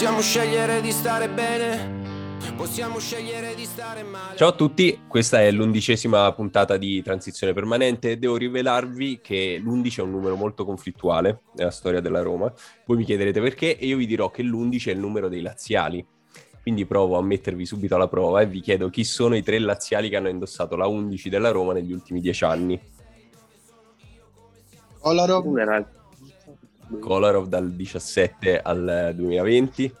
Possiamo scegliere di stare bene. Possiamo scegliere di stare male. Ciao a tutti, questa è l'undicesima puntata di Transizione Permanente. Devo rivelarvi che l'undici è un numero molto conflittuale nella storia della Roma. Voi mi chiederete perché e io vi dirò che l'undici è il numero dei laziali. Quindi provo a mettervi subito alla prova e vi chiedo chi sono i tre laziali che hanno indossato la 11 della Roma negli ultimi dieci anni. Kolarov. Kolarov dal 17 al 2020.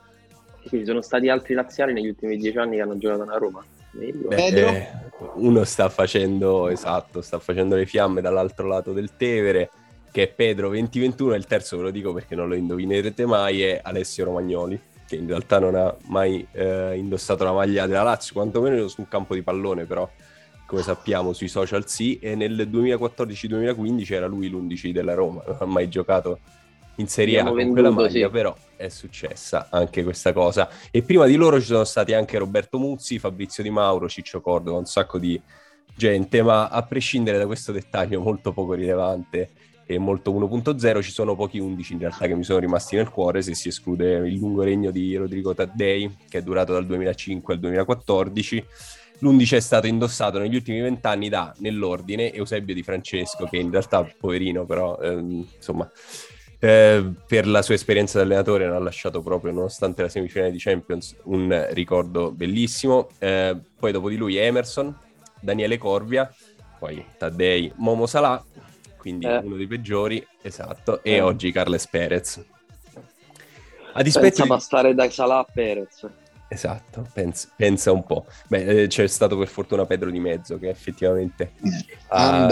Ci sono stati altri laziali negli ultimi dieci anni che hanno giocato nella Roma. Beh, eh, uno sta facendo, esatto, sta facendo le fiamme dall'altro lato del Tevere, che è Pedro 2021, e il terzo ve lo dico perché non lo indovinerete mai, è Alessio Romagnoli che in realtà non ha mai eh, indossato la maglia della Lazio, quantomeno su un campo di pallone, però come sappiamo sui social sì, e nel 2014-2015 era lui l'11 della Roma, non ha mai giocato in Serie A con quella maglia, sì. però è successa anche questa cosa. E prima di loro ci sono stati anche Roberto Muzzi, Fabrizio Di Mauro, Ciccio Cordova, un sacco di gente, ma a prescindere da questo dettaglio molto poco rilevante, e molto 1.0, ci sono pochi 11 in realtà che mi sono rimasti nel cuore se si esclude il lungo regno di Rodrigo Taddei che è durato dal 2005 al 2014. L'11 è stato indossato negli ultimi vent'anni da, nell'ordine, Eusebio Di Francesco, che in realtà, poverino, però, ehm, insomma, eh, per la sua esperienza da allenatore non ha lasciato proprio, nonostante la semifinale di Champions, un ricordo bellissimo. Eh, poi dopo di lui Emerson, Daniele Corvia, poi Taddei, Momo Salah, quindi eh. uno dei peggiori, esatto, e eh. oggi Carles Perez. A dispetto pensa di... passare da Salah a Perez. Esatto, pensa, pensa un po'. Beh, eh, c'è stato per fortuna Pedro di mezzo che effettivamente ha,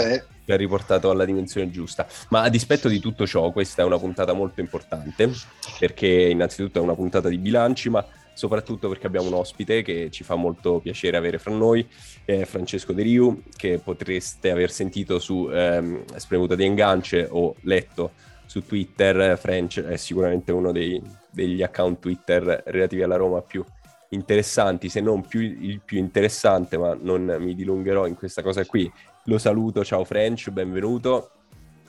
ha riportato alla dimensione giusta. Ma a dispetto di tutto ciò, questa è una puntata molto importante, perché innanzitutto è una puntata di bilanci, ma soprattutto perché abbiamo un ospite che ci fa molto piacere avere fra noi, eh, Francesco De Riu, che potreste aver sentito su ehm, Spremuta di Engance o letto su Twitter. French è sicuramente uno dei, degli account Twitter relativi alla Roma più interessanti, se non più, il più interessante, ma non mi dilungherò in questa cosa qui. Lo saluto, ciao French, benvenuto.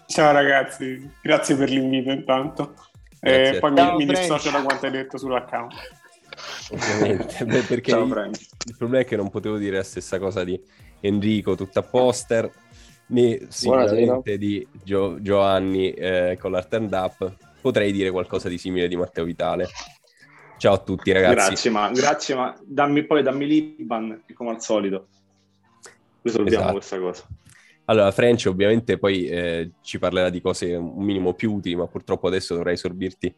Ciao ragazzi, grazie per l'invito intanto. E poi mi, mi dissocio da quanto hai detto sull'account ovviamente, Beh, perché Ciao, il, il, problema è che non potevo dire la stessa cosa di Enrico tutta poster, né sicuramente di Gio, Giovanni eh, con l'art and up, potrei dire qualcosa di simile di Matteo Vitale. Ciao a tutti ragazzi. Grazie, ma, grazie, ma dammi, poi dammi l'Iban come al solito. Risolviamo esatto. questa cosa. Allora, French ovviamente poi eh, ci parlerà di cose un minimo più utili, ma purtroppo adesso dovrei sorbirti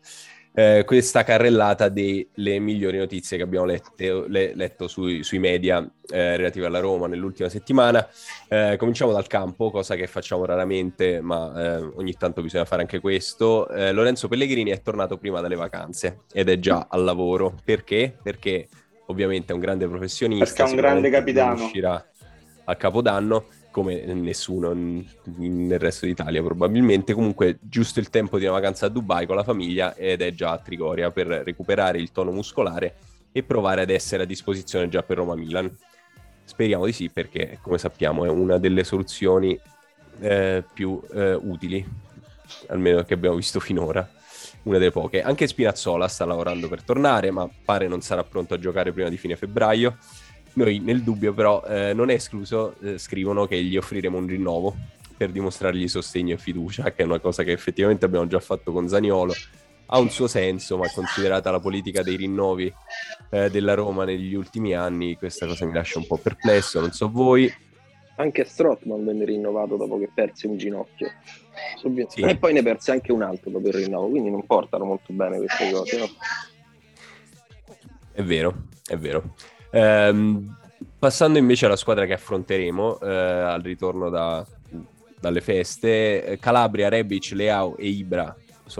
eh, questa carrellata delle migliori notizie che abbiamo lette, le, letto sui, sui media eh, relative alla Roma nell'ultima settimana. Eh, cominciamo dal campo, cosa che facciamo raramente, ma eh, ogni tanto bisogna fare anche questo. Eh, Lorenzo Pellegrini è tornato prima dalle vacanze ed è già al lavoro. Perché? Perché ovviamente è un grande professionista. Perché è un grande capitano. Uscirà a Capodanno come nessuno nel resto d'Italia probabilmente. Comunque giusto il tempo di una vacanza a Dubai con la famiglia ed è già a Trigoria per recuperare il tono muscolare e provare ad essere a disposizione già per Roma-Milan. Speriamo di sì perché come sappiamo è una delle soluzioni eh, più eh, utili, almeno che abbiamo visto finora. Una delle poche. Anche Spinazzola sta lavorando per tornare, ma pare non sarà pronto a giocare prima di fine febbraio. Noi nel dubbio però eh, non è escluso, eh, scrivono che gli offriremo un rinnovo per dimostrargli sostegno e fiducia, che è una cosa che effettivamente abbiamo già fatto con Zaniolo. Ha un suo senso, ma considerata la politica dei rinnovi eh, della Roma negli ultimi anni, questa cosa mi lascia un po' perplesso, non so voi. Anche Strottman venne rinnovato dopo che perse un ginocchio. Sì. E poi ne perse anche un altro dopo il rinnovo, quindi non portano molto bene queste cose. No? È vero, è vero. Ehm, passando invece alla squadra che affronteremo eh, al ritorno da, dalle feste, eh, Calabria, Rebic, Leao e Ibra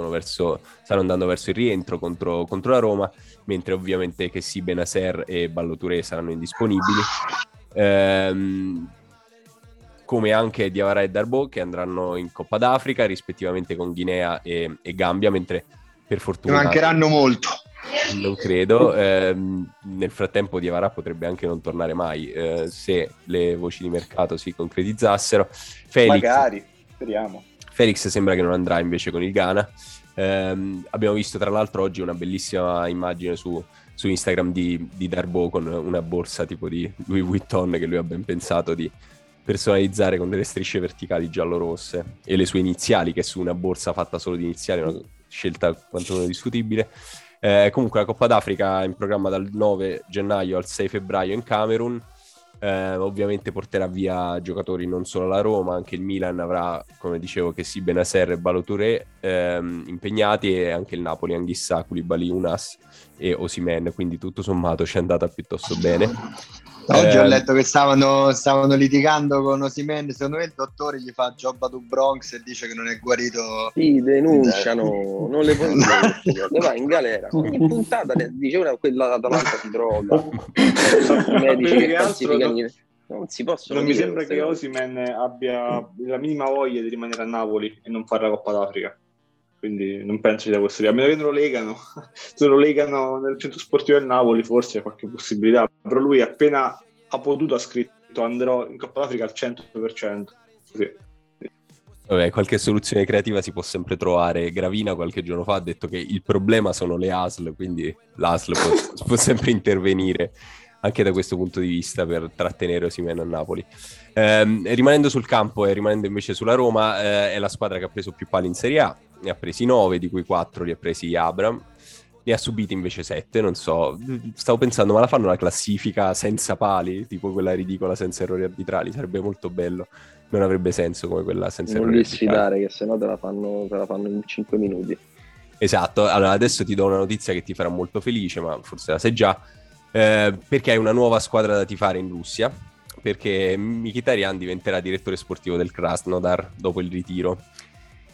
verso, stanno andando verso il rientro contro, contro la Roma, mentre ovviamente che sì, Benaser e Balloture saranno indisponibili. Ehm, come anche Diavara e Darbo che andranno in Coppa d'Africa rispettivamente con Guinea e, e Gambia, mentre per fortuna... mancheranno molto non credo. Eh, nel frattempo Diavara potrebbe anche non tornare mai eh, se le voci di mercato si concretizzassero. Felix, Magari, speriamo. Felix sembra che non andrà invece con il Ghana. Ehm, abbiamo visto tra l'altro oggi una bellissima immagine su, su Instagram di, di, Darbo con una borsa tipo di Louis Vuitton che lui ha ben pensato di personalizzare con delle strisce verticali giallo-rosse e le sue iniziali che su una borsa fatta solo di iniziali, una scelta quantomeno discutibile. Eh, comunque la Coppa d'Africa è in programma dal 9 gennaio al 6 febbraio in Camerun eh, ovviamente porterà via giocatori non solo la Roma, anche il Milan avrà, come dicevo, che sì, Benaser e Balotouré ehm, impegnati e anche il Napoli, Anghissà, Koulibaly, Unas e Osimen, quindi tutto sommato ci è andata piuttosto bene. Oggi eh, ho letto che stavano, stavano, litigando con Osimen. Secondo me il dottore gli fa Jobba to Bronx e dice che non è guarito. Sì, denunciano, non le puoi dire. va in galera. Ogni puntata diceva quella d'Atalanta si droga. medici che falsificano. Non si possono. Non mi sembra che Osimen abbia la minima voglia di rimanere a Napoli e non fare la Coppa d'Africa quindi non penso sia questo. A meno che lo legano, se lo legano nel centro sportivo del Napoli, forse c'è qualche possibilità. Però lui appena ha potuto ha scritto andrò in Coppa d'Africa al 100%. Sì. Vabbè, qualche soluzione creativa si può sempre trovare. Gravina qualche giorno fa ha detto che il problema sono le ASL, quindi l'ASL può, può sempre intervenire anche da questo punto di vista per trattenere Osimeno a Napoli. Eh, rimanendo sul campo e rimanendo invece sulla Roma, eh, è la squadra che ha preso più pali in Serie A, ne ha presi 9, di cui 4 li ha presi Abram, ne ha subiti invece 7, non so, stavo pensando, ma la fanno la classifica senza pali, tipo quella ridicola senza errori arbitrali, sarebbe molto bello, non avrebbe senso come quella senza non errori arbitrali. Non sfidare, che sennò te la, fanno, te la fanno in 5 minuti. Esatto, allora adesso ti do una notizia che ti farà molto felice, ma forse la sai già, eh, perché hai una nuova squadra da tifare in Russia, perché Mkhitaryan diventerà direttore sportivo del Krasnodar dopo il ritiro.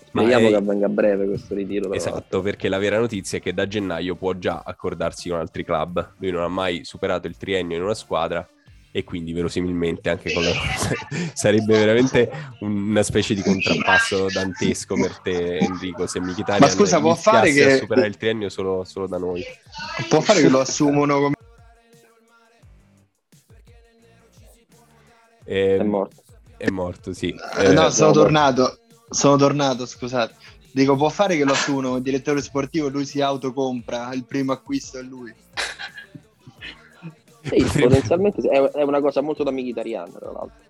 Speriamo è... che avvenga a breve questo ritiro. Esatto, perché la vera notizia è che da gennaio può già accordarsi con altri club. Lui non ha mai superato il triennio in una squadra e quindi verosimilmente anche con la sarebbe veramente una specie di contrappasso dantesco per te Enrico se Mkhitaryan ma scusa può fare che superare il triennio solo, solo da noi può fare che lo assumono come Eh, è morto. È morto, sì. Eh, no, sono tornato. Sono tornato, scusate. Dico, può fare che lo assumono il direttore sportivo lui si autocompra, il primo acquisto è lui. Sì, potenzialmente è una cosa molto da italiana, tra l'altro.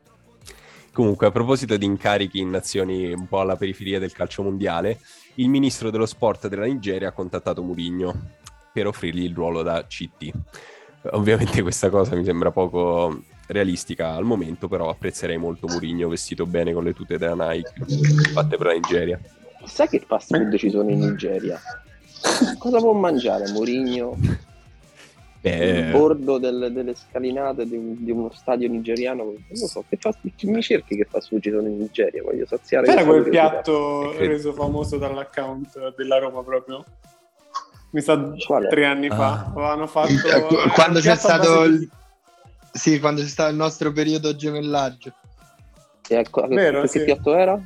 Comunque, a proposito di incarichi in nazioni un po' alla periferia del calcio mondiale, il ministro dello sport della Nigeria ha contattato Murigno per offrirgli il ruolo da CT. Ovviamente questa cosa mi sembra poco realistica al momento, però apprezzerei molto Mourinho vestito bene con le tute della Nike fatte per la Nigeria. Sai che fast food ci sono in Nigeria? Cosa può mangiare Mourinho? Il bordo del, delle scalinate di, di, uno stadio nigeriano, non lo so, che fast, mi cerchi che fast food ci sono in Nigeria, voglio saziare. Era quel piatto reso famoso dall'account della Roma proprio? Mi sa tre anni fa, ah. avevano fatto... Eh, quando c'è stato il sì, quando c'è stato il nostro periodo gemellaggio. Ecco, Vero, che, sì. piatto era?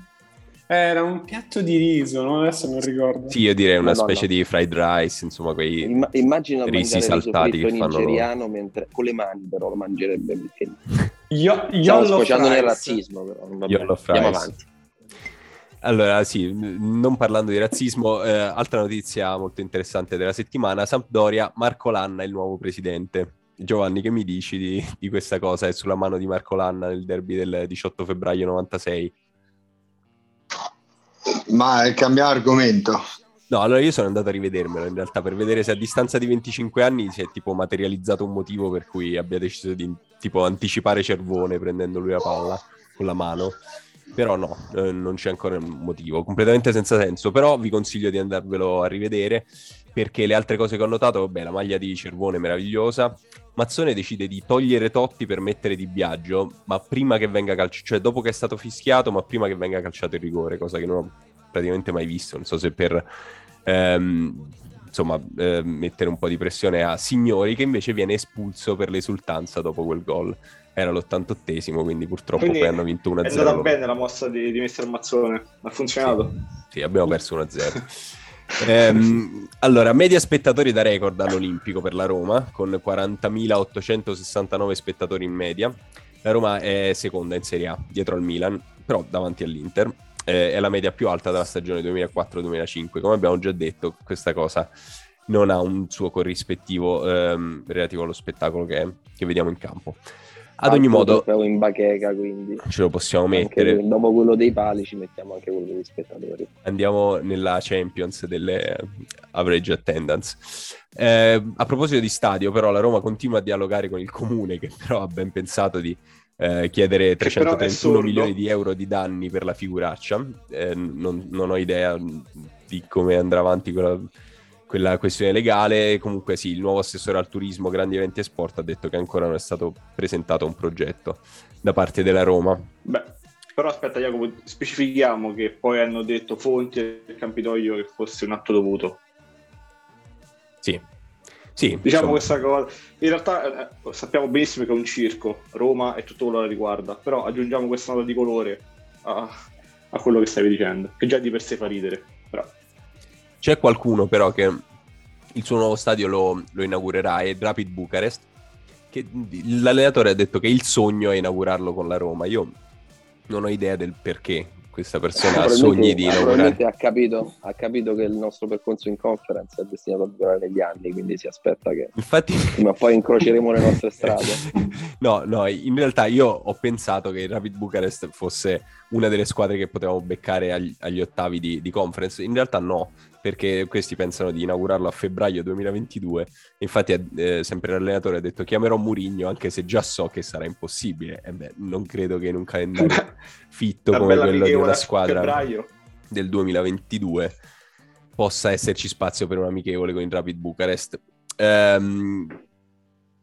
Era un piatto di riso, no? adesso non ricordo. Sì, io direi una Madonna. specie di fried rice, insomma, quei Imma- immagina risi saltati che fanno nigeriano mentre con le mani però lo mangerebbe perché io, io Stiamo sfociando nel razzismo però Andiamo avanti. Allora, sì, non parlando di razzismo, eh, altra notizia molto interessante della settimana, Sampdoria, Marco Lanna, il nuovo presidente. Giovanni, che mi dici di, di questa cosa? È sulla mano di Marco Lanna nel derby del 18 febbraio 96. Ma cambiamo argomento. No, allora io sono andato a rivedermelo in realtà per vedere se a distanza di 25 anni si è tipo materializzato un motivo per cui abbia deciso di tipo anticipare Cervone prendendo lui la palla con la mano. Però no, eh, non c'è ancora un motivo, completamente senza senso. Però vi consiglio di andarvelo a rivedere perché le altre cose che ho notato, vabbè, la maglia di Cervone è meravigliosa. Mazzone decide di togliere Totti per mettere di Biagio, ma prima che venga calciato, cioè dopo che è stato fischiato, ma prima che venga calciato il rigore, cosa che non ho praticamente mai visto. Non so se per ehm, insomma, eh, mettere un po' di pressione a Signori, che invece viene espulso per l'esultanza dopo quel gol. Era l'88esimo, quindi purtroppo quindi poi hanno vinto 1-0. È andata bene la mossa di, di Mister Mazzone, ha funzionato. Sì, sì abbiamo perso 1-0. Ehm, allora, media spettatori da record all'Olimpico per la Roma, con 40.869 spettatori in media. La Roma è seconda in Serie A, dietro al Milan, però davanti all'Inter. eh, è la media più alta della stagione 2004-2005. Come abbiamo già detto, questa cosa non ha un suo corrispettivo ehm, relativo allo spettacolo che, che, vediamo in campo. Ad ogni modo, in bacheca, quindi ce lo possiamo mettere. Anche, dopo quello dei pali, ci mettiamo anche quello degli spettatori. Andiamo nella Champions delle average attendance. Eh, a proposito di stadio, però, la Roma continua a dialogare con il comune, che però ha ben pensato di eh, chiedere 331 milioni di euro di danni per la figuraccia. Eh, non, non, ho idea di come andrà avanti quella, quella, questione legale. Comunque, sì, il nuovo assessore al turismo, grandi eventi e sport ha detto che ancora non è stato presentato un progetto da parte della Roma. Beh, però aspetta, Jacopo, specifichiamo che poi hanno detto fonti del Campidoglio che fosse un atto dovuto. Sì, sì, diciamo insomma. questa cosa. In realtà eh, sappiamo benissimo che è un circo, Roma e tutto quello che la riguarda, però aggiungiamo questa nota di colore a, a, quello che stavi dicendo, che già di per sé fa ridere. C'è qualcuno però che il suo nuovo stadio lo, lo inaugurerà, è Rapid Bucarest, che l'allenatore ha detto che il sogno è inaugurarlo con la Roma. Io non ho idea del perché, questa persona ha sogni di lavorare. Ha capito, ha capito che il nostro percorso in conference è destinato a durare negli anni, quindi si aspetta che Infatti... prima o poi incroceremo le nostre strade. no, no, in realtà io ho pensato che il Rapid Bucarest fosse una delle squadre che potevamo beccare agli, agli ottavi di, di conference. In realtà no, perché questi pensano di inaugurarlo a febbraio 2022. Infatti, eh, sempre l'allenatore ha detto chiamerò Murigno, anche se già so che sarà impossibile. E beh, non credo che in un calendario fitto come quello di una squadra febbraio. del 2022 possa esserci spazio per un amichevole con il Rapid Bucarest. Ehm,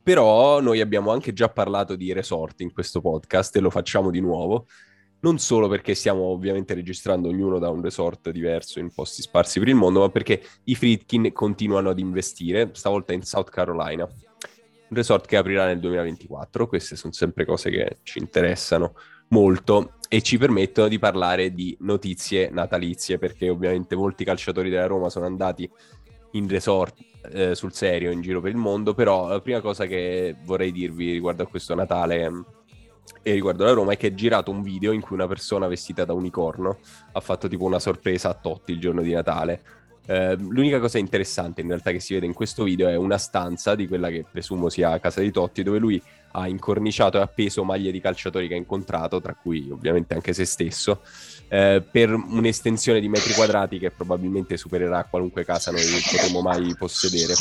però noi abbiamo anche già parlato di resort in questo podcast e lo facciamo di nuovo non solo perché stiamo ovviamente registrando ognuno da un resort diverso in posti sparsi per il mondo, ma perché i Fritkin continuano ad investire, stavolta in South Carolina, un resort che aprirà nel 2024. Queste sono sempre cose che ci interessano molto e ci permettono di parlare di notizie natalizie, perché ovviamente molti calciatori della Roma sono andati in resort eh, sul serio in giro per il mondo, però la prima cosa che vorrei dirvi riguardo a questo Natale e riguardo la Roma è che è girato un video in cui una persona vestita da unicorno ha fatto tipo una sorpresa a Totti il giorno di Natale. Eh, l'unica cosa interessante in realtà che si vede in questo video è una stanza di quella che presumo sia casa di Totti dove lui ha incorniciato e appeso maglie di calciatori che ha incontrato, tra cui ovviamente anche se stesso, eh, per un'estensione di metri quadrati che probabilmente supererà qualunque casa noi potremo mai possedere.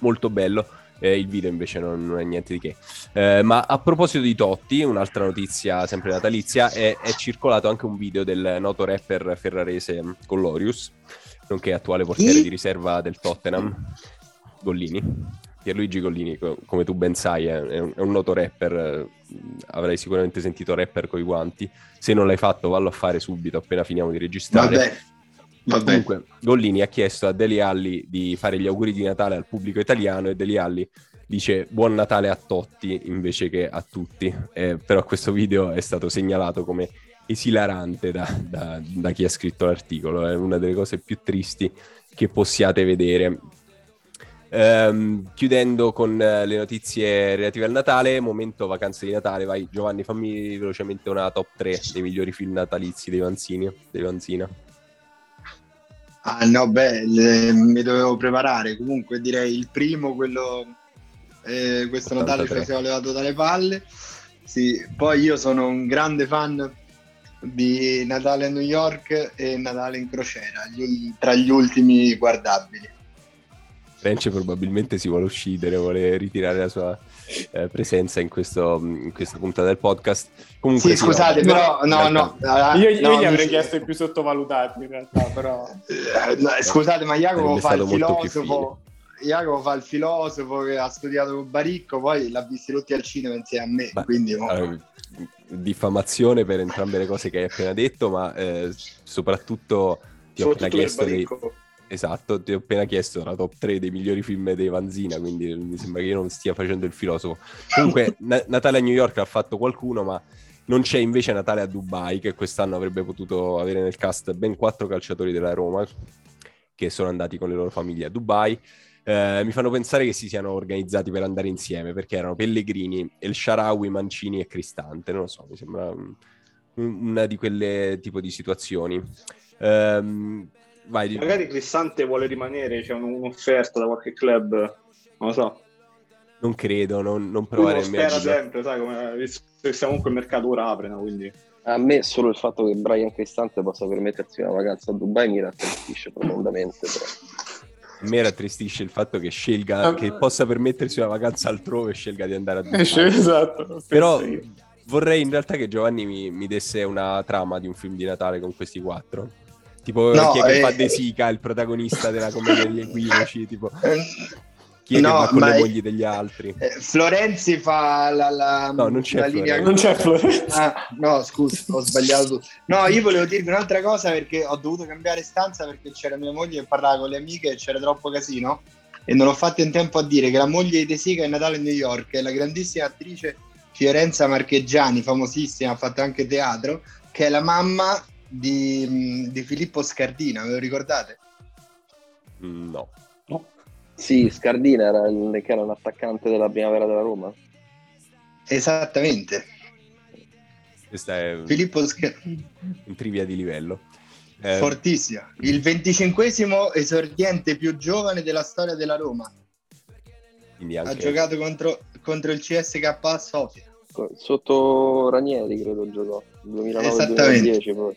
Molto bello eh, il video invece non, non, è niente di che. Eh, ma a proposito di Totti, un'altra notizia sempre natalizia, è, è, circolato anche un video del noto rapper ferrarese Collorius, nonché attuale portiere di riserva del Tottenham, Gollini. Pierluigi Gollini, come tu ben sai, è un, è un noto rapper, eh, avrai sicuramente sentito rapper coi guanti. Se non l'hai fatto, vallo a fare subito appena finiamo di registrare. Vabbè. Vabbè. Comunque, Gollini ha chiesto a Deli Alli di fare gli auguri di Natale al pubblico italiano e Deli Alli dice buon Natale a Totti invece che a tutti. Eh, però questo video è stato segnalato come esilarante da, da, da, chi ha scritto l'articolo. È una delle cose più tristi che possiate vedere. Um, chiudendo con uh, le notizie relative al Natale, momento vacanze di Natale, vai Giovanni, fammi velocemente una top 3 dei migliori film natalizi dei Vanzini, dei Vanzina. Ah no, beh, le, mi dovevo preparare. Comunque direi il primo, quello eh, questo 83. Natale ci siamo levato dalle palle. Sì, poi io sono un grande fan di Natale a New York e Natale in crociera, gli, tra gli ultimi guardabili. French probabilmente si vuole uscire, vuole ritirare la sua eh, presenza in, questo, in, questa puntata del podcast. Comunque, sì, scusate, no, però no, no, no, io, io no, gli avrei chiesto i più sottovalutati in realtà, però... Eh, scusate, ma Jacopo fa il filosofo, Jacopo fa il filosofo che ha studiato con Baricco, poi l'ha visti tutti al cinema insieme a me, ma, quindi... Allora, diffamazione per entrambe le cose che hai appena detto, ma eh, soprattutto ti ho appena chiesto dei... Esatto, ti ho appena chiesto la top 3 dei migliori film dei Vanzina, quindi mi sembra che io non stia facendo il filosofo. Comunque, na- Natale a New York l'ha fatto qualcuno, ma non c'è invece Natale a Dubai, che quest'anno avrebbe potuto avere nel cast ben quattro calciatori della Roma, che sono andati con le loro famiglie a Dubai. Eh, mi fanno pensare che si siano organizzati per andare insieme, perché erano Pellegrini, El Sharawi, Mancini e Cristante, non lo so, mi sembra una di quelle tipo di situazioni. Um, vai, Magari Cristante vuole rimanere, c'è un'offerta da qualche club, non lo so. Non credo, non, non provare Uno spera sempre, sai, come, visto che comunque il mercato ora apre, no? quindi... A me solo il fatto che Brian Cristante possa permettersi una vacanza a Dubai mi rattristisce profondamente. Però. A me rattristisce il fatto che scelga, ah, che possa permettersi una vacanza altrove e scelga di andare a Dubai. Esatto. Però vorrei in realtà che Giovanni mi, mi, desse una trama di un film di Natale con questi quattro. Tipo no, chi è che eh, fa De Sica, il protagonista della commedia di Equivoci, tipo... Chi è no, che va con le mogli degli altri? Eh, Florenzi fa la, la, no, non c'è la linea. Non c'è Florenzi. Ah, no, scusa, ho sbagliato tutto. No, io volevo dirvi un'altra cosa perché ho dovuto cambiare stanza perché c'era mia moglie che parlava con le amiche e c'era troppo casino e non ho fatto in tempo a dire che la moglie di De Sica è Natale a New York, è la grandissima attrice Fiorenza Marcheggiani, famosissima, ha fatto anche teatro, che è la mamma di, di Filippo Scardina, ve lo ricordate? Mm, no. Sì, Scardina era, il, che era un attaccante della primavera della Roma. Esattamente. Questa è Filippo Sc... un trivia di livello. Eh... Fortissima. Il venticinquesimo esordiente più giovane della storia della Roma. Anche... Ha giocato contro, contro il CSK a Sofia. Sotto Ranieri, credo, giocò. 2009-2010 poi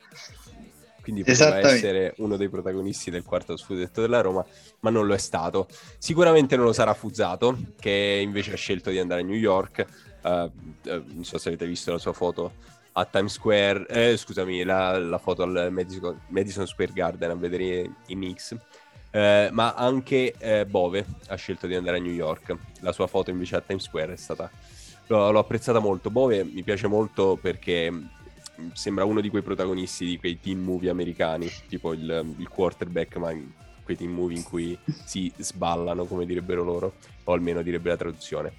quindi poteva essere uno dei protagonisti del quarto scudetto della Roma, ma non lo è stato. Sicuramente non lo sarà Fuzzato, che invece ha scelto di andare a New York. Uh, uh, non so se avete visto la sua foto a Times Square, eh, scusami, la, la, foto al Madison, Madison, Square Garden a vedere i Knicks. Eh, ma anche Bove ha scelto di andare a New York. La sua foto invece a Times Square è stata. L'ho, l'ho apprezzata molto. Bove mi piace molto perché sembra uno di quei protagonisti di quei teen movie americani, tipo il, il quarterback, ma quei teen movie in cui si sballano, come direbbero loro, o almeno direbbe la traduzione.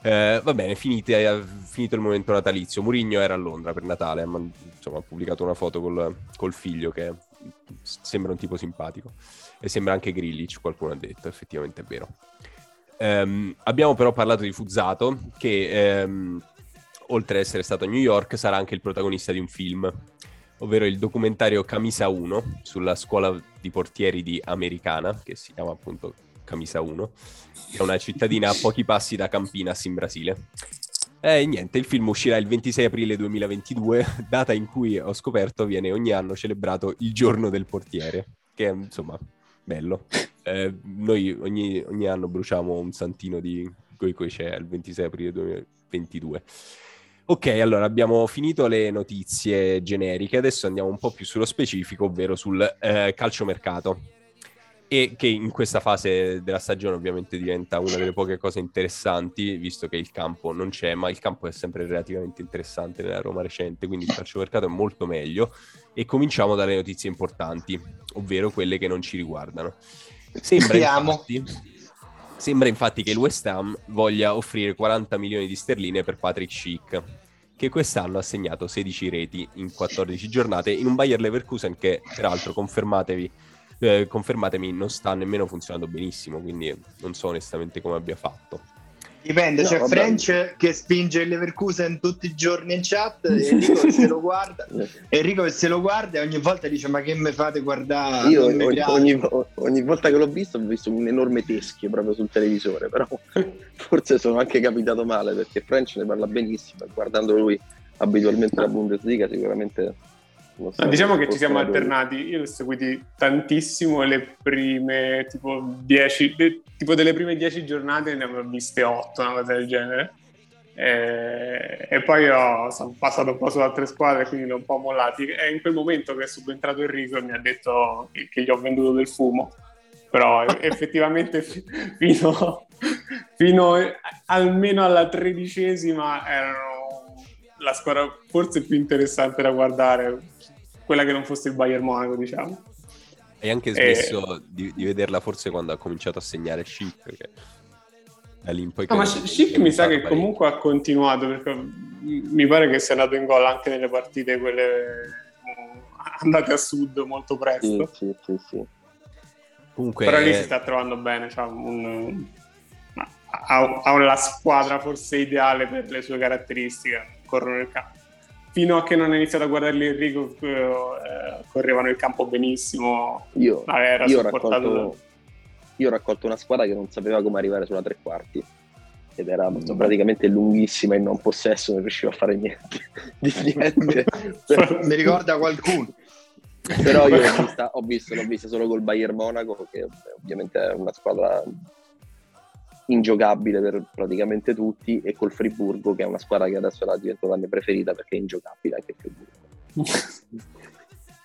Eh, va bene, finite, eh, finito il momento natalizio. Murigno era a Londra per Natale, ma, insomma, ha pubblicato una foto col, col, figlio che sembra un tipo simpatico. E sembra anche Grillich, qualcuno ha detto, effettivamente è vero. Um, abbiamo però parlato di Fuzzato, che um, oltre ad essere stato a New York, sarà anche il protagonista di un film, ovvero il documentario Camisa 1 sulla scuola di portieri di Americana, che si chiama appunto Camisa 1, che è una cittadina a pochi passi da Campinas in Brasile. E niente, il film uscirà il 26 aprile 2022, data in cui ho scoperto viene ogni anno celebrato il giorno del portiere, che è insomma bello. Eh, noi ogni, ogni, anno bruciamo un santino di Goicoechea il 26 aprile 2022. Ok, allora abbiamo finito le notizie generiche, adesso andiamo un po' più sullo specifico, ovvero sul eh, calciomercato. E che in questa fase della stagione ovviamente diventa una delle poche cose interessanti, visto che il campo non c'è, ma il campo è sempre relativamente interessante nella Roma recente, quindi il calciomercato è molto meglio. E cominciamo dalle notizie importanti, ovvero quelle che non ci riguardano. Sembra infatti, Sembra infatti che il West Ham voglia offrire 40 milioni di sterline per Patrick Schick, che quest'anno ha segnato 16 reti in 14 giornate in un Bayer Leverkusen che peraltro confermatevi, eh, confermatemi non sta nemmeno funzionando benissimo, quindi non so onestamente come abbia fatto. Dipende, no, c'è vabbè. French che spinge il Leverkusen tutti i giorni in chat Enrico che se lo guarda Enrico che se lo guarda e ogni volta dice ma che mi fate guardare? Io ogni, ogni, ogni, volta che l'ho visto ho visto un enorme teschio proprio sul televisore, però forse sono anche capitato male perché French ne parla benissimo e guardando lui abitualmente la Bundesliga sicuramente So, diciamo che ci siamo alternati, io ho seguiti tantissimo le prime tipo 10, tipo delle prime 10 giornate ne avevo viste 8, una cosa del genere. E, e poi ho, sono passato un po' su altre squadre, quindi li ho un po' mollati. E in quel momento che è subentrato Enrico mi ha detto che, che gli ho venduto del fumo. Però effettivamente fino, fino almeno alla tredicesima erano la squadra forse più interessante da guardare quella che non fosse il Bayern Monaco, diciamo. Hai anche smesso e... di, di, vederla forse quando ha cominciato a segnare Chic, perché da lì in poi... No, ma Chic mi sa che parecchio. comunque ha continuato, perché mi pare che sia andato in gol anche nelle partite quelle mm, andate a sud molto presto. Sì, sì, sì, Comunque... Però lì si sta trovando bene, cioè un, ha, ha la squadra forse ideale per le sue caratteristiche, corrono nel campo fino a che non ho iniziato a guardarli in rigo eh, correvano il campo benissimo. Io, io, ho raccolto, io, ho raccolto, una squadra che non sapeva come arrivare sulla tre quarti ed era praticamente lunghissima in non possesso, non riusciva a fare niente. Di niente. Mi ricorda qualcuno. Però io l'ho vista, ho visto, l'ho vista solo col Bayern Monaco, che ovviamente è una squadra ingiocabile per praticamente tutti e col Friburgo che è una squadra che adesso è diventata la mia preferita perché è ingiocabile anche il Friburgo.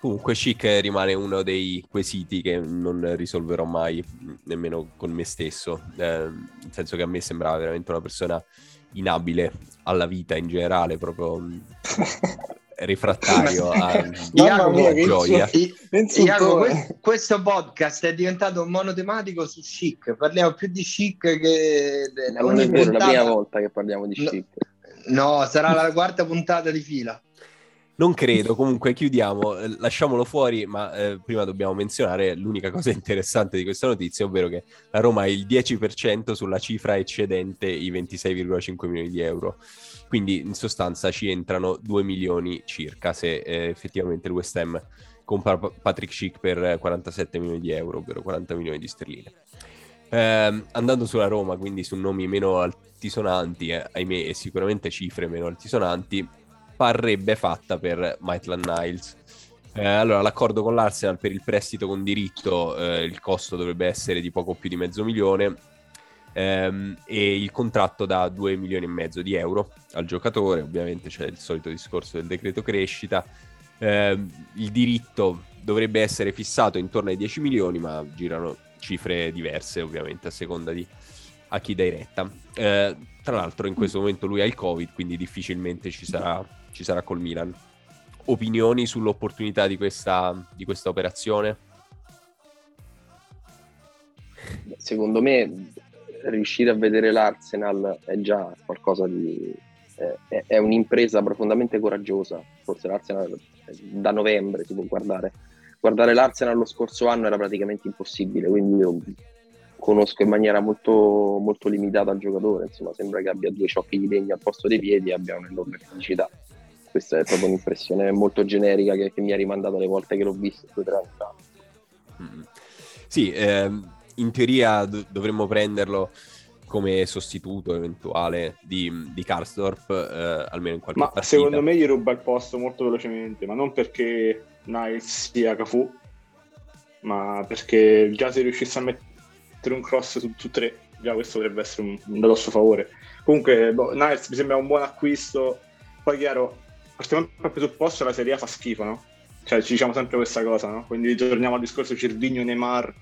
Comunque Chic rimane uno dei quesiti che non risolverò mai nemmeno con me stesso, eh, nel senso che a me sembrava veramente una persona inabile alla vita in generale, proprio rifrattario a Iacopo, gioia. Iacopo, questo podcast è diventato un monotematico su chic. Parliamo più di chic che. Non è vero, puntata... la prima volta che parliamo di chic. No, no, sarà la quarta puntata di fila. Non credo, comunque chiudiamo, eh, lasciamolo fuori, ma eh, prima dobbiamo menzionare l'unica cosa interessante di questa notizia, ovvero che la Roma ha il 10% sulla cifra eccedente i 26,5 milioni di euro. Quindi in sostanza ci entrano 2 milioni circa se eh, effettivamente il West Ham compra Patrick Schick per 47 milioni di euro, ovvero 40 milioni di sterline. Eh, andando sulla Roma, quindi su nomi meno altisonanti, eh, ahimè, e sicuramente cifre meno altisonanti, parrebbe fatta per Maitland Niles. Eh, allora, l'accordo con l'Arsenal per il prestito con diritto, eh, il costo dovrebbe essere di poco più di mezzo milione ehm, e il contratto da 2 milioni e mezzo di euro al giocatore. Ovviamente c'è il solito discorso del decreto crescita. Eh, il diritto dovrebbe essere fissato intorno ai 10 milioni, ma girano cifre diverse ovviamente a seconda di a chi dai retta. Eh, tra l'altro in questo momento lui ha il Covid, quindi difficilmente ci sarà ci sarà col Milan. Opinioni sull'opportunità di questa, di questa operazione? Secondo me riuscire a vedere l'Arsenal è già qualcosa di... è, è un'impresa profondamente coraggiosa. Forse l'Arsenal da novembre si può guardare. Guardare l'Arsenal lo scorso anno era praticamente impossibile, quindi io conosco in maniera molto, molto limitata il giocatore. Insomma, sembra che abbia due ciocchi di legno al posto dei piedi e abbia un'enorme felicità questa è proprio un'impressione molto generica che, che mi ha rimandato le volte che l'ho visto. Sì, ehm, in teoria do- dovremmo prenderlo come sostituto eventuale di, di Karsdorp, eh, almeno in qualche ma partita. secondo me gli ruba il posto molto velocemente, ma non perché Niles sia Cafu, ma perché già se riuscisse a mettere un cross su, su tre, già questo potrebbe essere un, un grosso favore. Comunque, boh, Niles mi sembra un buon acquisto. Poi, chiaro, partiamo dal presupposto che la Serie A fa schifo, no? Cioè, ci diciamo sempre questa cosa, no? Quindi torniamo al discorso Cirdigno Neymar.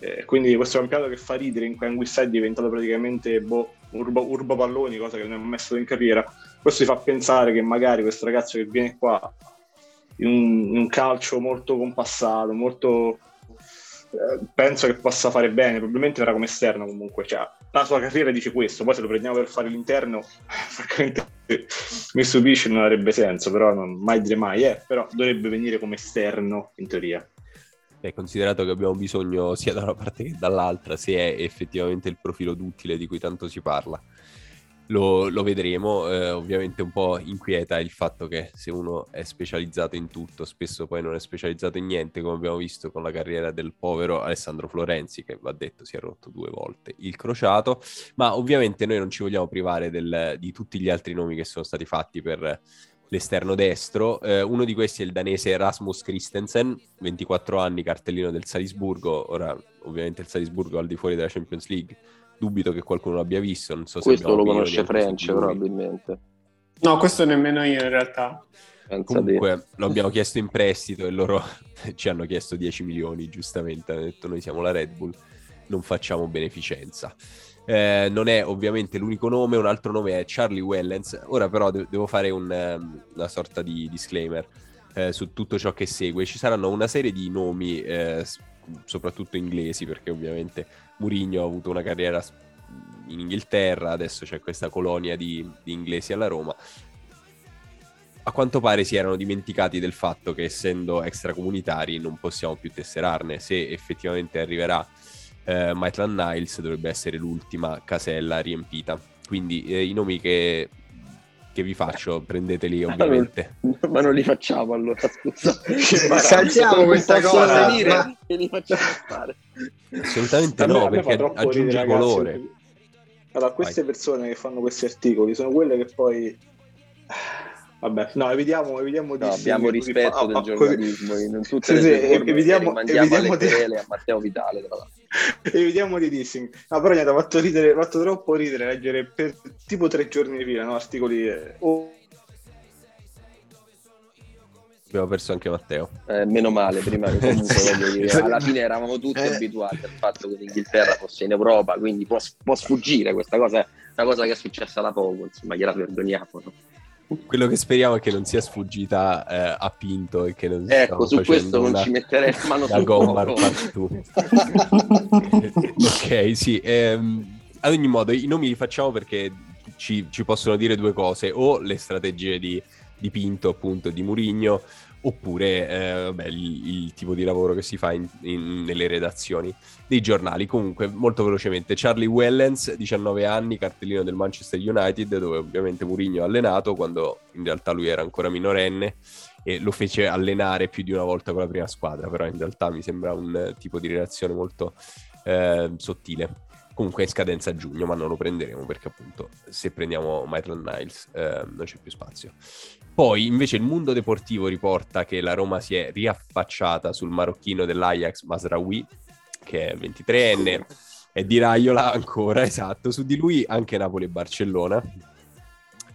Eh, quindi questo campionato che fa ridere in cui Anguissa è diventato praticamente boh, urbo, palloni, cosa che non ha messo in carriera. Questo ti fa pensare che magari questo ragazzo che viene qua in un, in un calcio molto compassato, molto eh, penso che possa fare bene, probabilmente verrà come esterno comunque, cioè, la sua carriera dice questo, poi se lo prendiamo per fare l'interno, francamente mi stupisce, non avrebbe senso, però non, mai dire mai, eh, però dovrebbe venire come esterno in teoria. È considerato che abbiamo bisogno sia da una parte che dall'altra, se è effettivamente il profilo duttile di cui tanto si parla lo, lo vedremo. Eh, ovviamente un po' inquieta il fatto che se uno è specializzato in tutto, spesso poi non è specializzato in niente, come abbiamo visto con la carriera del povero Alessandro Florenzi, che va detto si è rotto due volte il crociato. Ma ovviamente noi non ci vogliamo privare del, di tutti gli altri nomi che sono stati fatti per l'esterno destro. Eh, uno di questi è il danese Rasmus Christensen, 24 anni, cartellino del Salisburgo. Ora, ovviamente, il Salisburgo al di fuori della Champions League dubito che qualcuno l'abbia visto. Non so questo lo conosce French probabilmente. No, questo nemmeno io in realtà. Pensa Comunque lo abbiamo chiesto in prestito e loro ci hanno chiesto 10 milioni, giustamente. Hanno detto noi siamo la Red Bull, non facciamo beneficenza. Eh, non è ovviamente l'unico nome, un altro nome è Charlie Wellens. Ora però de- devo fare un, um, una sorta di disclaimer eh, su tutto ciò che segue. Ci saranno una serie di nomi, eh, soprattutto inglesi, perché ovviamente Mourinho ha avuto una carriera in Inghilterra, adesso c'è questa colonia di, di inglesi alla Roma. A quanto pare si erano dimenticati del fatto che essendo extracomunitari non possiamo più tesserarne. Se effettivamente arriverà eh, Maitland Niles dovrebbe essere l'ultima casella riempita. Quindi eh, i nomi che che vi faccio? Prendeteli ovviamente. ma non li facciamo allora, scusa. Saltiamo questa cosa. Ma... Che li facciamo fare? Assolutamente no, perché aggiunge colore. Allora, queste Vai. persone che fanno questi articoli sono quelle che poi Vabbè, no, evitiamo, evitiamo di... No, abbiamo rispetto fa... del ah, giornalismo, in tutte sì, le sì, evitiamo, evitiamo di... a Matteo Vitale, tra l'altro. evitiamo di dissing. No, però niente, ha fatto, ridere, ha fatto troppo ridere leggere per tipo tre giorni di fila, no, articoli... Oh. Abbiamo perso anche Matteo. Eh, meno male, prima comunque voglio dire, alla fine eravamo tutti eh. abituati al fatto che l'Inghilterra fosse in Europa, quindi può, può sfuggire questa cosa, è una cosa che è successa da poco, insomma, gliela perdoniamo. No? Quello che speriamo è che non sia sfuggita eh, a Pinto e che non Ecco, su questo non ci metterei mano sul Gommar Ok, sì. Ehm, ad ogni modo, i nomi li facciamo perché ci, ci possono dire due cose, o le strategie di, di Pinto, appunto, di Murigno, oppure eh, vabbè, il, il, tipo di lavoro che si fa in, in, nelle redazioni dei giornali. Comunque, molto velocemente, Charlie Wellens, 19 anni, cartellino del Manchester United, dove ovviamente Mourinho ha allenato quando in realtà lui era ancora minorenne e lo fece allenare più di una volta con la prima squadra, però in realtà mi sembra un tipo di relazione molto eh, sottile comunque è in scadenza a giugno, ma non lo prenderemo perché appunto se prendiamo Maitland Niles eh, non c'è più spazio. Poi invece il Mondo Deportivo riporta che la Roma si è riaffacciata sul marocchino dell'Ajax Masraoui, che è 23enne, e di Raiola ancora, esatto, su di lui anche Napoli e Barcellona.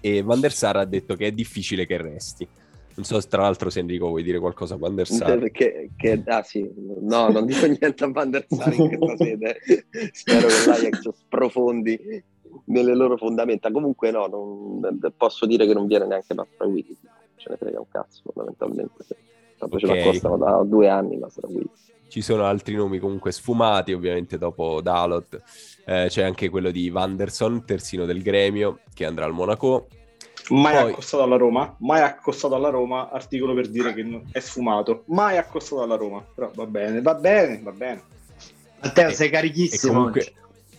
E Van der Sar ha detto che è difficile che resti. Non so tra l'altro se Enrico vuoi dire qualcosa a Van der Sar. Che, che, ah sì, no, non dico niente a Van der Sar in questa sede. Spero che l'Ajax sprofondi nelle loro fondamenta. Comunque no, non, posso dire che non viene neanche Mastroianni, ce ne frega un cazzo fondamentalmente. Tanto okay. ce l'accostano da due anni Mastroianni. Ci sono altri nomi comunque sfumati, ovviamente dopo Dalot. Eh, c'è anche quello di Vanderson, terzino del gremio, che andrà al Monaco mai Poi... accostato alla Roma, mai accostato alla Roma, articolo per dire che è sfumato, mai accostato alla Roma, però va bene, va bene, va bene. Matteo, sei carichissimo. E comunque,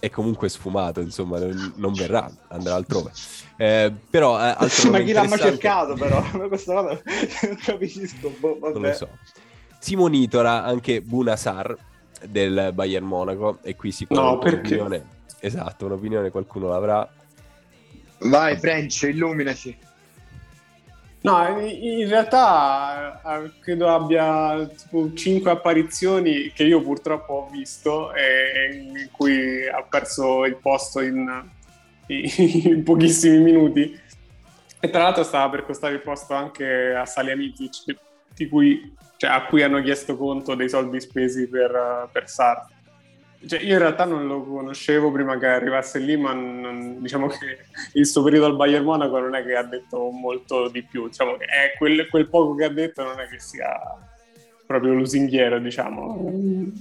è comunque sfumato, insomma, non, non verrà, andrà altrove. Eh, però, eh, Ma chi l'ha mai cercato, però? Questa cosa non capisco. Boh, non lo so. Si monitora anche Bunasar del Bayern Monaco e qui si no, un'opinione. Esatto, un'opinione qualcuno l'avrà Vai French, illuminaci. No, in realtà eh, credo abbia tipo 5 apparizioni che io purtroppo ho visto e in cui ha perso il posto in, in pochissimi minuti. E tra l'altro stava per costare il posto anche a Salianitic, cui, cioè, a cui hanno chiesto conto dei soldi spesi per, per Sar. Cioè, io in realtà non lo conoscevo prima che arrivasse lì, ma non, diciamo che il suo periodo al Bayern Monaco non è che ha detto molto di più. Diciamo che è quel, quel poco che ha detto non è che sia proprio lusinghiero, diciamo.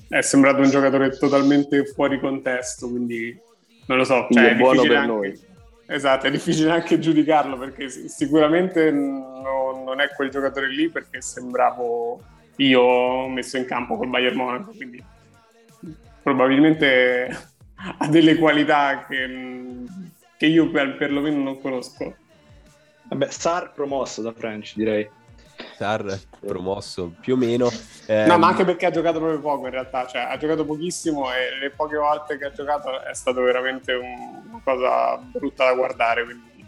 È sembrato un giocatore totalmente fuori contesto, quindi non lo so. Cioè, è, buono per anche... noi. Esatto, è difficile anche giudicarlo perché sicuramente no, non è quel giocatore lì perché sembravo io messo in campo col Bayern Monaco, quindi probabilmente ha delle qualità che, che io per, perlomeno non conosco. Vabbè, Sar promosso da French, direi. Sar promosso più o meno. Eh, no, ma anche perché ha giocato proprio poco in realtà, cioè ha giocato pochissimo e le poche volte che ha giocato è stato veramente un, una cosa brutta da guardare. Quindi...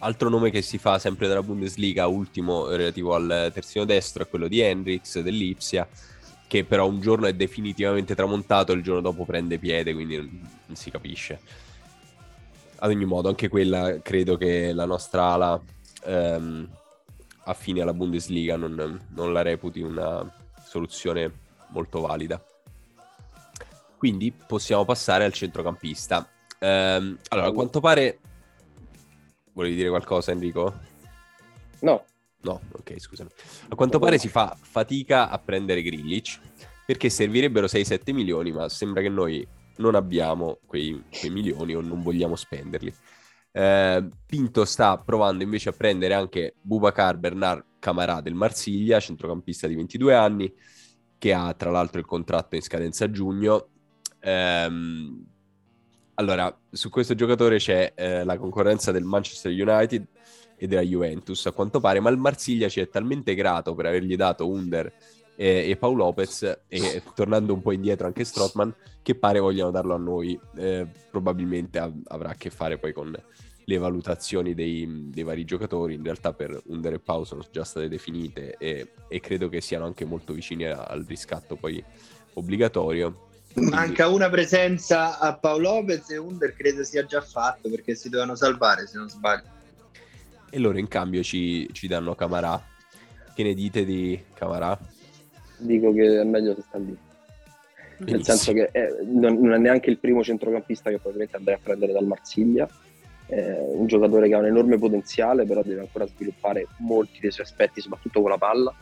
Altro nome che si fa sempre dalla Bundesliga, ultimo relativo al terzino destro, è quello di Hendrix dell'Ipsia che però un giorno è definitivamente tramontato e il giorno dopo prende piede, quindi non, non si capisce. Ad ogni modo, anche quella credo che la nostra ala ehm, affine alla Bundesliga non, non la reputi una soluzione molto valida. Quindi possiamo passare al centrocampista. Ehm, allora, a quanto pare... Volevi dire qualcosa, Enrico? No. No, ok, scusami. A quanto pare si fa fatica a prendere Grillic perché servirebbero 6-7 milioni, ma sembra che noi non abbiamo quei, quei milioni o non vogliamo spenderli. Eh, Pinto sta provando invece a prendere anche Bubacar Bernard Camarà del Marsiglia, centrocampista di 22 anni, che ha tra l'altro il contratto in scadenza a giugno. Eh, allora, su questo giocatore c'è eh, la concorrenza del Manchester United e della Juventus, a quanto pare, ma il Marsiglia ci è talmente grato per avergli dato Under e, e Paul Lopez e tornando un po' indietro anche Strotman, che pare vogliano darlo a noi. Eh, probabilmente av- avrà a che fare poi con le valutazioni dei, dei, vari giocatori. In realtà per Under e Pau sono già state definite e, e credo che siano anche molto vicini al riscatto poi obbligatorio. Manca una presenza a Paolo Lopez e Under credo sia già fatto perché si dovevano salvare se non sbaglio. E loro in cambio ci, ci danno Camarà. Che ne dite di Camarà? Dico che è meglio se sta lì. Benissimo. Nel senso che è, non, non, è neanche il primo centrocampista che probabilmente andrei a prendere dal Marsiglia eh, un giocatore che ha un enorme potenziale, però deve ancora sviluppare molti dei suoi aspetti, soprattutto con la palla,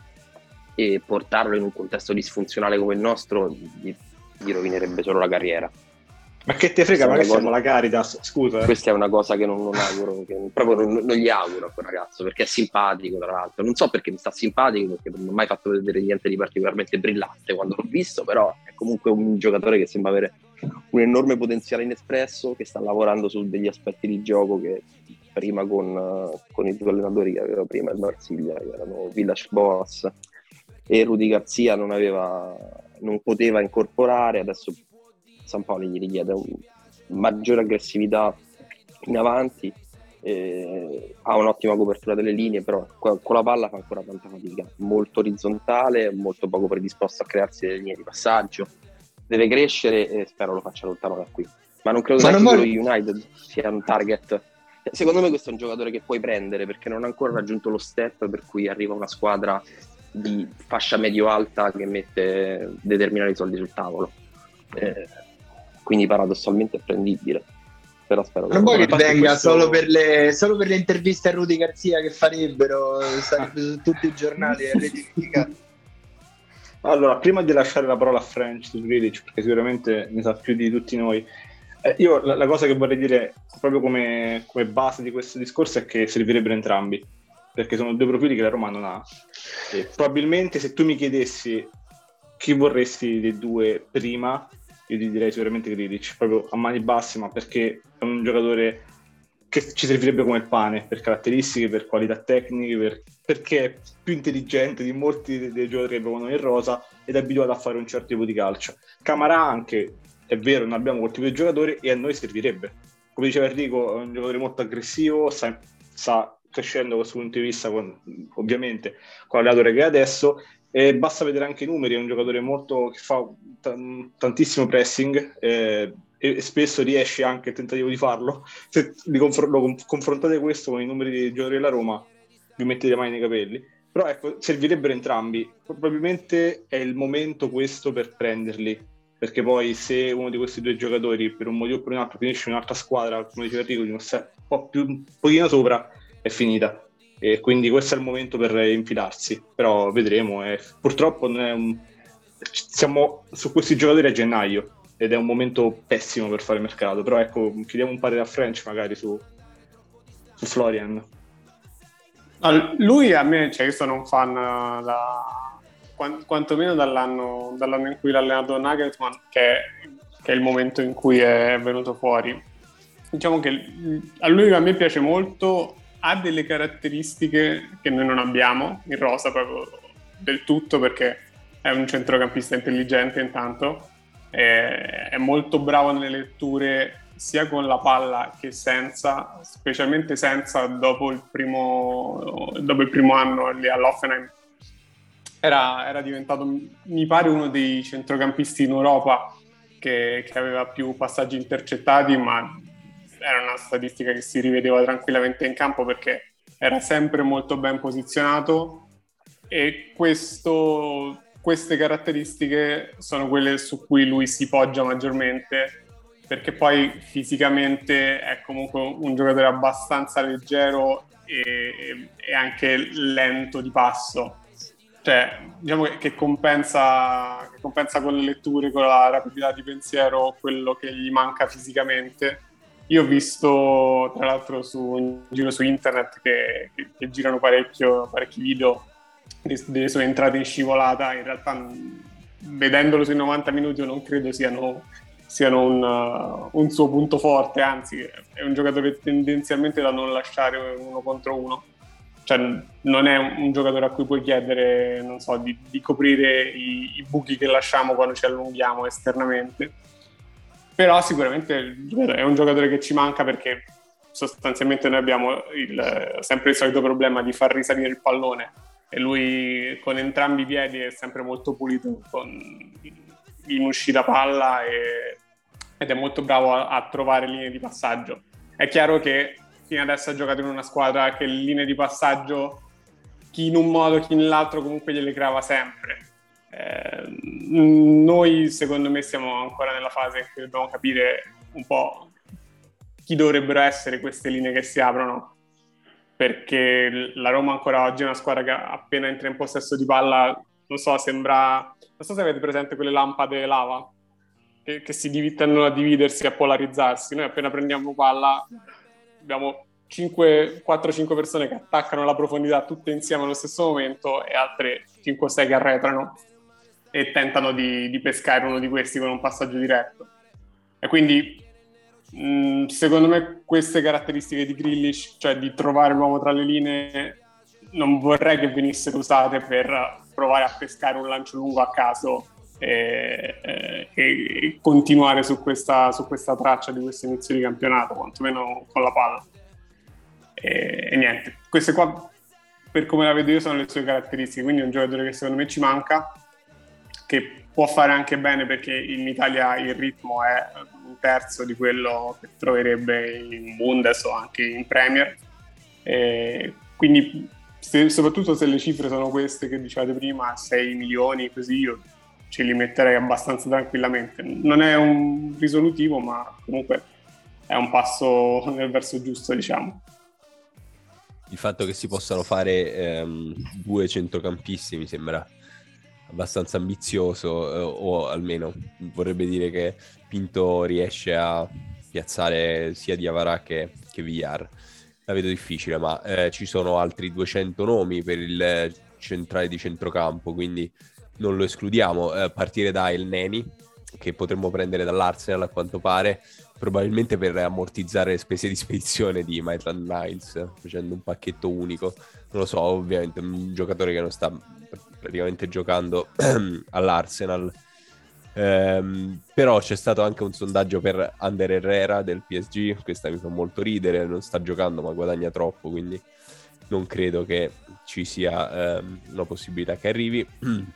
e portarlo in un contesto disfunzionale come il nostro gli, gli rovinerebbe solo la carriera. Ma che te frega, ma che siamo la Caritas, scusa. Eh. Questa è una cosa che non, non auguro, che proprio non, non, gli auguro a quel ragazzo, perché è simpatico tra l'altro. Non so perché mi sta simpatico, perché non ho mai fatto vedere niente di particolarmente brillante quando l'ho visto, però è comunque un giocatore che sembra avere un enorme potenziale inespresso, che sta lavorando su degli aspetti di gioco che prima con, con i due allenatori che aveva prima il Marsiglia, che erano Village Boas e Rudy Garzia, non, aveva, non poteva incorporare, adesso San Paolo gli richiede maggiore aggressività in avanti, eh, ha un'ottima copertura delle linee, però con la palla fa ancora tanta fatica, molto orizzontale, molto poco predisposto a crearsi delle linee di passaggio, deve crescere e spero lo faccia lontano da qui. Ma non credo che voglio... lo United sia un target. Secondo me questo è un giocatore che puoi prendere perché non ha ancora raggiunto lo step per cui arriva una squadra di fascia medio-alta che mette determinati soldi sul tavolo. Eh, quindi paradossalmente è prendibile. Però spero non vuoi che venga questo... solo, per le, solo, per le, interviste a Rudy Garzia che farebbero, sarebbe su tutti i giornali Allora, prima di lasciare la parola a French su Grilic, perché sicuramente ne sa più di tutti noi, eh, io la, la, cosa che vorrei dire proprio come, come, base di questo discorso è che servirebbero entrambi, perché sono due profili che la Roma non ha. E probabilmente se tu mi chiedessi chi vorresti dei due prima, io ti direi sicuramente Grilic, proprio a mani basse, ma perché è un giocatore che ci servirebbe come pane per caratteristiche, per qualità tecniche, per, perché è più intelligente di molti dei, dei giocatori che provano in rosa ed è abituato a fare un certo tipo di calcio. Camara anche, è vero, non abbiamo quel tipo di giocatore e a noi servirebbe. Come diceva Enrico, è un giocatore molto aggressivo, sa, sta crescendo da questo punto di vista, con, ovviamente, con l'allenatore che è adesso, e basta vedere anche i numeri, è un giocatore molto, che fa t- tantissimo pressing eh, e, spesso riesce anche il tentativo di farlo. Se confr- lo confrontate questo con i numeri dei giocatori della Roma, vi mettete le mani nei capelli. Però ecco, servirebbero entrambi. Probabilmente è il momento questo per prenderli. Perché poi se uno di questi due giocatori per un motivo o per un altro finisce in un'altra squadra, come diceva Enrico, di un po' più un pochino sopra, è finita e quindi questo è il momento per infilarsi, però vedremo. Eh. Purtroppo un... siamo su questi giocatori a gennaio ed è un momento pessimo per fare mercato, però ecco, chiediamo un parere a French magari su, su Florian. Allora, lui a me, cioè io sono un fan da, quant- quantomeno dall'anno, dall'anno, in cui l'ha allenato Nagelsmann, che, che, è il momento in cui è venuto fuori. Diciamo che a lui a me piace molto ha delle caratteristiche che noi non abbiamo in rosa proprio del tutto perché è un centrocampista intelligente intanto, è, molto bravo nelle letture sia con la palla che senza, specialmente senza dopo il primo, dopo il primo anno lì all'Offenheim. Era, era, diventato, mi pare, uno dei centrocampisti in Europa che, che aveva più passaggi intercettati, ma era una statistica che si rivedeva tranquillamente in campo perché era sempre molto ben posizionato e questo, queste caratteristiche sono quelle su cui lui si poggia maggiormente perché poi fisicamente è comunque un giocatore abbastanza leggero e, e anche lento di passo. Cioè diciamo che compensa, che compensa con le letture, con la rapidità di pensiero quello che gli manca fisicamente io ho visto, tra l'altro, su, in giro su internet che, che, che girano parecchi video delle sue entrate in scivolata. In realtà, vedendolo sui 90 minuti, non credo siano siano un, uh, un, suo punto forte, anzi è un giocatore tendenzialmente da non lasciare uno contro uno. Cioè, non è un, giocatore a cui puoi chiedere, so, di, di coprire i, i, buchi che lasciamo quando ci allunghiamo esternamente. Però sicuramente è un giocatore che ci manca perché sostanzialmente noi abbiamo il, sempre il solito problema di far risalire il pallone e lui con entrambi i piedi è sempre molto pulito con, in uscita palla e, ed è molto bravo a, a, trovare linee di passaggio. È chiaro che fino adesso ha giocato in una squadra che linee di passaggio chi in un modo chi nell'altro comunque gliele creava sempre. Eh, noi secondo me siamo ancora nella fase in cui dobbiamo capire un po' chi dovrebbero essere queste linee che si aprono perché la Roma ancora oggi è una squadra che appena entra in possesso di palla non so, sembra... Non so se avete presente quelle lampade lava che, che si div- tendono a dividersi, a polarizzarsi. Noi appena prendiamo palla abbiamo 4-5 persone che attaccano la profondità tutte insieme allo stesso momento e altre 5-6 che arretrano e tentano di, di, pescare uno di questi con un passaggio diretto. E quindi mh, mm, secondo me queste caratteristiche di Grillish, cioè di trovare l'uomo tra le linee, non vorrei che venissero usate per provare a pescare un lancio lungo a caso e, e, e continuare su questa, su questa, traccia di questo inizio di campionato, quantomeno con la palla. E, e, niente, queste qua, per come la vedo io, sono le sue caratteristiche. Quindi è un giocatore che secondo me ci manca, che può fare anche bene perché in Italia il ritmo è un terzo di quello che troverebbe in Bundes o anche in Premier. E quindi se, soprattutto se le cifre sono queste che dicevate prima, 6 milioni, così io ce li metterei abbastanza tranquillamente. Non è un risolutivo, ma comunque è un passo nel verso giusto, diciamo. Il fatto che si possano fare ehm, due centrocampisti mi sembra abbastanza ambizioso, eh, o almeno vorrebbe dire che Pinto riesce a piazzare sia Diavara che, che Villar la vedo difficile, ma eh, ci sono altri 200 nomi per il centrale di centrocampo, quindi non lo escludiamo. Eh, partire da El Neni, che potremmo prendere dall'Arsenal a quanto pare, probabilmente per ammortizzare le spese di spedizione di Maitland Niles, facendo un pacchetto unico. Non lo so, ovviamente un giocatore che non sta praticamente giocando all'Arsenal Ehm, però c'è stato anche un sondaggio per Under Herrera del PSG, questa mi fa molto ridere, non sta giocando ma guadagna troppo, quindi non credo che ci sia ehm, una possibilità che arrivi.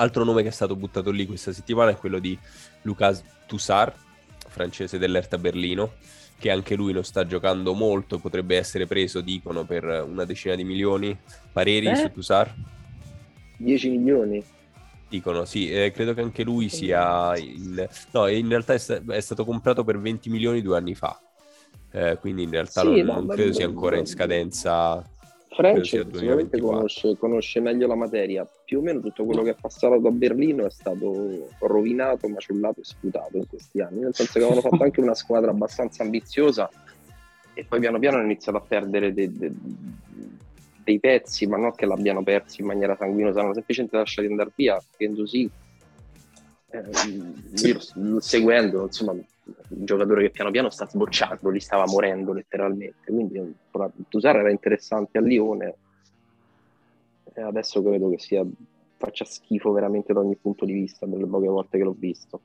Altro nome che è stato buttato lì questa settimana è quello di Lucas Toussaint, francese dell'Erta Berlino, che anche lui non sta giocando molto, potrebbe essere preso, dicono, per una decina di milioni. Pareri eh? su Toussaint? 10 milioni? Dicono, sì, eh, credo che anche lui sia... In... No, in realtà è, sta- è, stato comprato per 20 milioni due anni fa, eh, quindi in realtà sì, non, no, non credo sia ancora in scadenza. French sicuramente conosce, conosce, meglio la materia, più o meno tutto quello che è passato a Berlino è stato rovinato, maciullato e sputato in questi anni, nel senso che avevano fatto anche una squadra abbastanza ambiziosa e poi piano piano hanno iniziato a perdere de- de- dei pezzi, ma non che l'abbiano persi in maniera sanguinosa, hanno semplicemente lasciati andare via, Kendo sì, eh, io seguendo, insomma, un giocatore che piano piano sta sbocciando, li stava morendo letteralmente, quindi Tusara era interessante a Lione e adesso credo che sia, faccia schifo veramente da ogni punto di vista, delle poche volte che l'ho visto.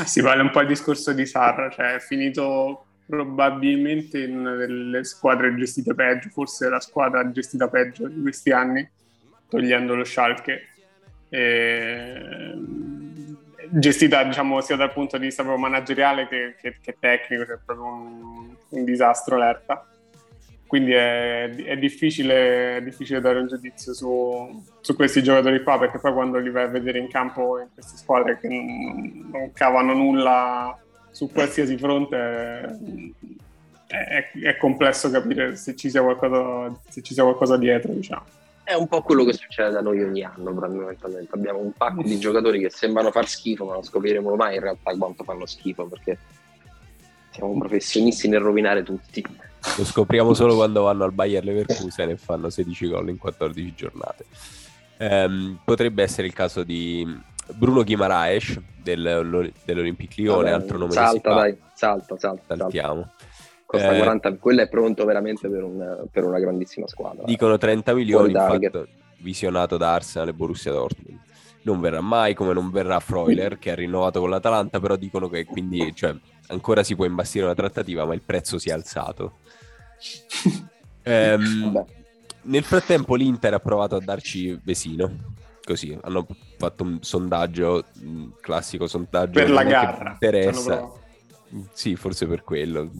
Eh, si parla un po' il discorso di Sarra, cioè è finito probabilmente in una delle squadre gestite peggio, forse la squadra gestita peggio di questi anni, togliendo lo Schalke. E... Gestita diciamo sia dal punto di vista proprio manageriale che, che, che tecnico, cioè proprio un, un disastro l'Erta. Quindi è, è, difficile, è, difficile, dare un giudizio su, su, questi giocatori qua, perché poi quando li vai a vedere in campo in queste squadre che non, non cavano nulla su qualsiasi fronte è, è, complesso capire se ci, sia qualcosa, se ci sia qualcosa dietro, diciamo. È un po' quello che succede da noi ogni anno, fondamentalmente. Abbiamo un pacco di giocatori che sembrano far schifo, ma non scopriremo mai in realtà quanto fanno schifo, perché siamo professionisti nel rovinare tutti. Lo scopriamo solo quando vanno al Bayer Leverkusen e fanno 16 gol in 14 giornate. Um, potrebbe essere il caso di Bruno Guimaraes del, dell'Olympique Lione, Vabbè, altro nome salta, dai, salta, salta. Saltiamo. Costa eh, 40, quello è pronto veramente per, un, per una grandissima squadra. Dicono 30 milioni, infatti, visionato da Arsenal e Borussia Dortmund. Non verrà mai, come non verrà Freuler, che ha rinnovato con l'Atalanta, però dicono che quindi cioè, ancora si può imbastire una trattativa, ma il prezzo si è alzato. ehm, nel frattempo l'Inter ha provato a darci Vesino, così hanno fatto un sondaggio, un classico sondaggio per la gara. Interessa. Sì, forse per quello,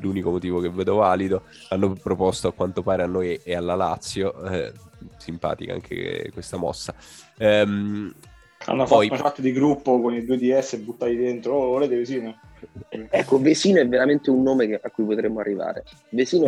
l'unico motivo che vedo valido. Hanno proposto a quanto pare a noi e alla Lazio, eh, simpatica anche questa mossa. Ehm, hanno poi... fatto una chat di gruppo con i due DS buttati dentro, oh, volete Vesino? Ecco, Vesino è veramente un nome che, a cui potremmo arrivare. Vesino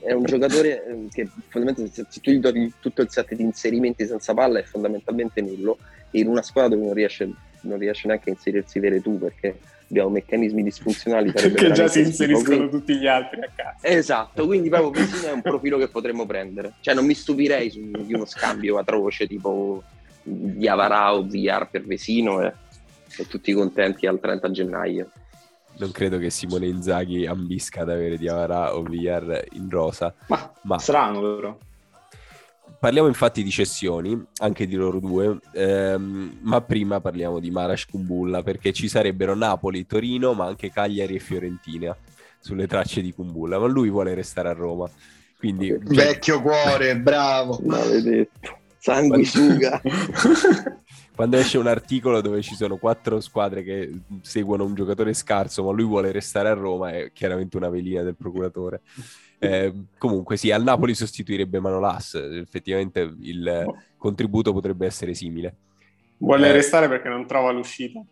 è un giocatore eh, che fondamentalmente se tu gli dai tutto il set di inserimenti senza palla è fondamentalmente nullo e in una squadra dove non riesce, non riesce neanche a inserirsi vere tu perché abbiamo meccanismi disfunzionali che già si inseriscono schifo, tutti gli altri a casa. Esatto, quindi proprio Vesino è un profilo che potremmo prendere. Cioè non mi stupirei su, di uno scambio atroce tipo di Avarà o VR per Vesino e, e tutti contenti al 30 gennaio non credo che Simone Inzaghi ambisca ad avere Diavara o Villar in rosa. Ma, ma... strano però. Parliamo infatti di cessioni, anche di loro due, ehm, ma prima parliamo di Marash Kumbulla perché ci sarebbero Napoli, Torino, ma anche Cagliari e Fiorentina sulle tracce di Kumbulla, ma lui vuole restare a Roma. Quindi, cioè... Vecchio cuore, bravo. Maledetto. Sanguisuga. quando esce un articolo dove ci sono quattro squadre che seguono un giocatore scarso, ma lui vuole restare a Roma, è chiaramente una velina del procuratore. Eh, comunque sì, al Napoli sostituirebbe Manolas, effettivamente il contributo potrebbe essere simile. Vuole eh, restare perché non trova l'uscita.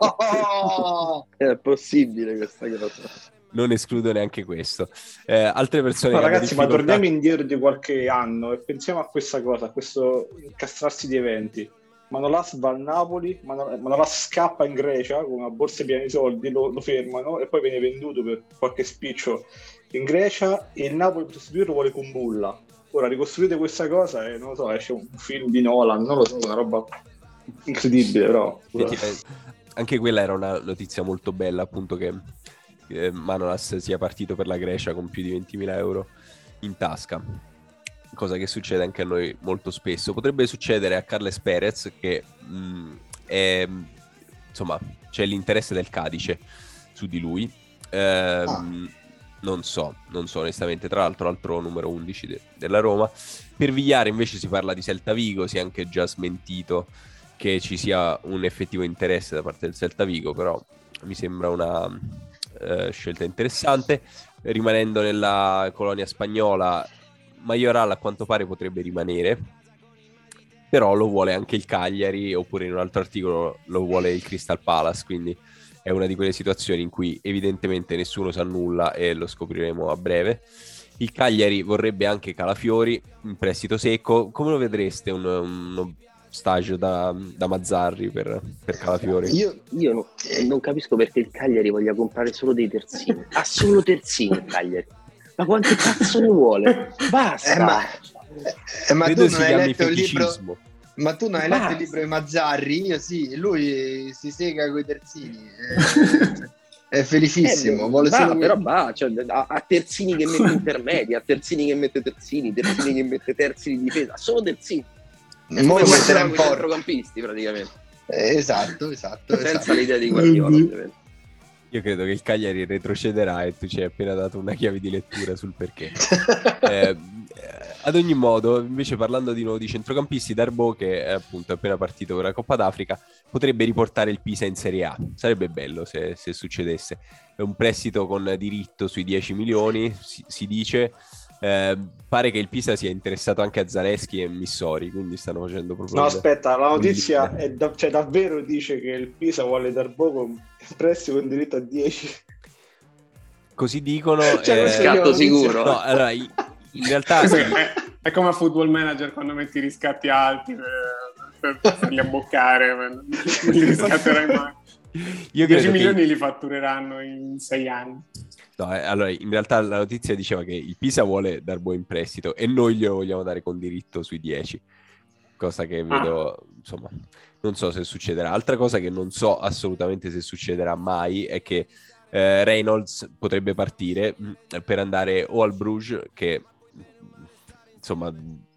oh, è possibile questa cosa non escludo neanche questo. Eh, altre persone... No, ragazzi, difficoltà... ma torniamo indietro di qualche anno e pensiamo a questa cosa, a questo incastrarsi di eventi. Manolas va a Napoli, Manolas scappa in Grecia con una borsa piena di soldi, lo, lo, fermano e poi viene venduto per qualche spiccio in Grecia e il Napoli per sostituirlo vuole con Bulla. Ora ricostruite questa cosa e non lo so, esce un film di Nolan, non lo so, una roba incredibile però. Anche quella era una notizia molto bella, appunto che eh, Manolas sia partito per la Grecia con più di 20.000 euro in tasca. Cosa che succede anche a noi molto spesso. Potrebbe succedere a Carles Perez che mh, mm, è, insomma, c'è l'interesse del Cadice su di lui. Eh, ah. Non so, non so onestamente. Tra l'altro, l'altro numero 11 de- della Roma. Per Vigliare invece si parla di Celta Vigo, si è anche già smentito che ci sia un effettivo interesse da parte del Celta Vigo, però mi sembra una, eh, scelta interessante. Rimanendo nella colonia spagnola, Majoral a quanto pare potrebbe rimanere, però lo vuole anche il Cagliari, oppure in un altro articolo lo vuole il Crystal Palace, quindi è una di quelle situazioni in cui evidentemente nessuno sa nulla e lo scopriremo a breve. Il Cagliari vorrebbe anche Calafiori in prestito secco. Come lo vedreste un, uno stage da, da Mazzarri per, per Calafiori. Io, io no, non capisco perché il Cagliari voglia comprare solo dei terzini. Ha solo terzini il Cagliari. Ma quante cazzo ne vuole? Basta! Eh, ma, eh, ma tu non hai letto il libro... Ma tu non hai letto il libro di Mazzarri? Io sì, lui si sega coi terzini. È felicissimo. Eh, vuole bah, solo... Però va, cioè, a, a, terzini che mette intermedi, a terzini che mette terzini, terzini che mette terzi di difesa, solo terzini. E poi metterà un po' centrocampisti praticamente. Eh, esatto, esatto. Senza esatto. l'idea di Guardiola, ovviamente. Io credo che il Cagliari retrocederà e tu ci hai appena dato una chiave di lettura sul perché. eh, ad ogni modo, invece parlando di nuovo di centrocampisti, Darbo che è appunto appena partito con la Coppa d'Africa, potrebbe riportare il Pisa in Serie A. Sarebbe bello se, se succedesse. È un prestito con diritto sui 10 milioni, si, si dice. Eh, pare che il Pisa sia interessato anche a Zaleschi e Missori, quindi stanno facendo proprio... No, aspetta, la notizia è da- cioè, davvero dice che il Pisa vuole dar poco prestito con diritto a 10. Così dicono... Cioè, eh... scatto sicuro. No, allora, in realtà... è, è, come a Football Manager quando metti riscatti alti per, per farli abboccare, non li riscatterai mai. Io 10 milioni che... li fattureranno in 6 anni. No, eh, allora, in realtà la notizia diceva che il Pisa vuole Darbo in prestito e noi glielo vogliamo dare con diritto sui 10. cosa che vedo, ah. insomma, non so se succederà. Altra cosa che non so assolutamente se succederà mai è che eh, Reynolds potrebbe partire mh, mm, per andare o al Bruges, che insomma,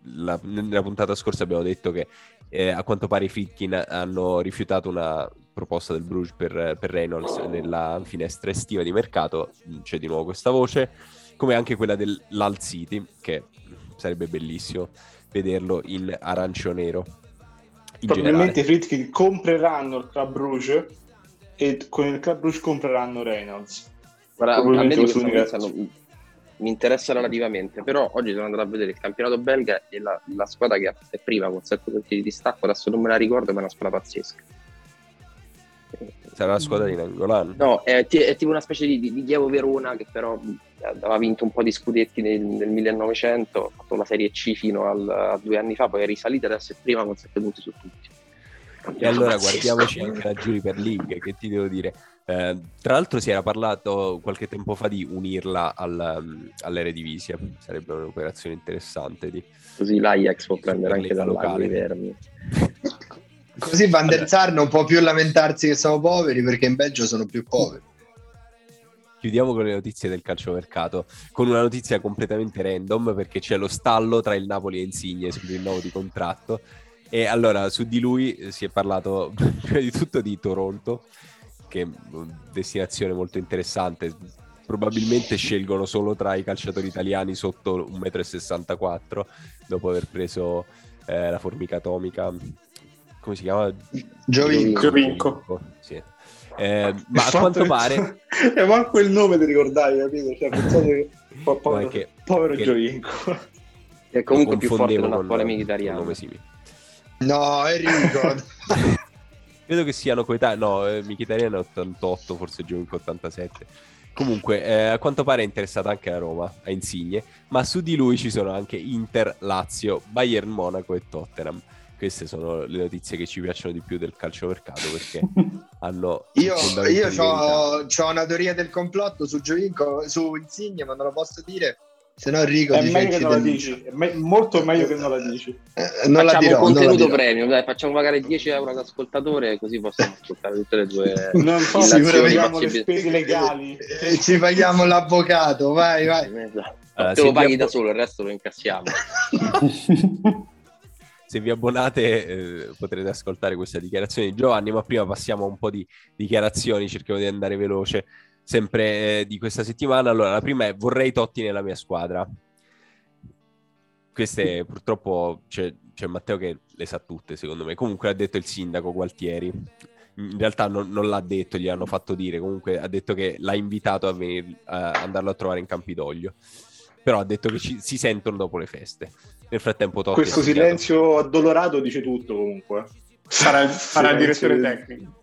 la, nella puntata scorsa abbiamo detto che eh, a quanto pare i Fitkin hanno rifiutato una proposta del Bruges per, per Reynolds nella finestra estiva di mercato, c'è di nuovo questa voce, come anche quella dell'Al City, che sarebbe bellissimo vederlo in arancio nero. In Probabilmente i Fritkin compreranno il Club Bruges e con il Club Bruges compreranno Reynolds. Guarda, a me di mi interessa relativamente, però oggi sono andato a vedere il campionato belga e la, la squadra che è prima con 7 punti di distacco, adesso non me la ricordo, ma è una squadra pazzesca. Sarà la squadra di Nangolan? No, è, è, tipo una specie di, di Chievo Verona che però aveva vinto un po' di scudetti nel, nel 1900, ha fatto la Serie C fino al, a due anni fa, poi è risalita adesso è prima con 7 punti su tutti. E allora guardiamoci anche la Juniper League, che ti devo dire. Eh, tra l'altro si era parlato qualche tempo fa di unirla al, all'Eredivisie, sarebbe un'operazione interessante. Di... Così l'Ajax può prendere anche da locale. Vermi. Così Van der Sar non può più lamentarsi che siamo poveri perché in Belgio sono più poveri. Chiudiamo con le notizie del calciomercato, con una notizia completamente random perché c'è lo stallo tra il Napoli e Insigne sul rinnovo di contratto e allora su di lui eh, si è parlato prima di tutto di Toronto, che è una destinazione molto interessante. Probabilmente scelgono solo tra i calciatori italiani sotto 1,64 m dopo aver preso eh, la formica atomica. Come si chiama? Giovinco. Giovinco. Sì. Eh, ma a quanto pare... E manco il nome ti ricordavi, capito? Cioè, pensate che... povero, che, povero che... Giovinco. È comunque più forte dell'attuale militariano. Nome simile. No, Enrico. Credo che siano coetanei. No, eh, Mkhitaryan è 88, forse Giovinco 87. Comunque, eh, a quanto pare è interessata anche a Roma, a Insigne, ma su di lui ci sono anche Inter, Lazio, Bayern Monaco e Tottenham. Queste sono le notizie che ci piacciono di più del calciomercato perché hanno... io io ho una teoria del complotto su Giovinco, su Insigne, ma non lo posso dire se no Enrico è meglio che non la dici è me- molto meglio che non la dici. Eh, non facciamo la dirò, contenuto premium dai, facciamo pagare 10 euro ad ascoltatore così possiamo ascoltare tutte le due non so se paghiamo le spese legali. E ci paghiamo l'avvocato vai vai. Esatto. allora, te lo paghi da solo il resto lo incassiamo se vi abbonate eh, potrete ascoltare questa dichiarazione di Giovanni ma prima passiamo a un po' di dichiarazioni cerchiamo di andare veloce sempre eh, di questa settimana. Allora, la prima è vorrei Totti nella mia squadra. Queste purtroppo c'è, c'è Matteo che le sa tutte, secondo me. Comunque ha detto il sindaco Gualtieri. In realtà non, non l'ha detto, gli hanno fatto dire. Comunque ha detto che l'ha invitato a, venire, a andarlo a trovare in Campidoglio. Però ha detto che ci, si sentono dopo le feste. Nel frattempo Totti Questo silenzio addolorato dice tutto comunque. Farà, farà il direttore tecnico.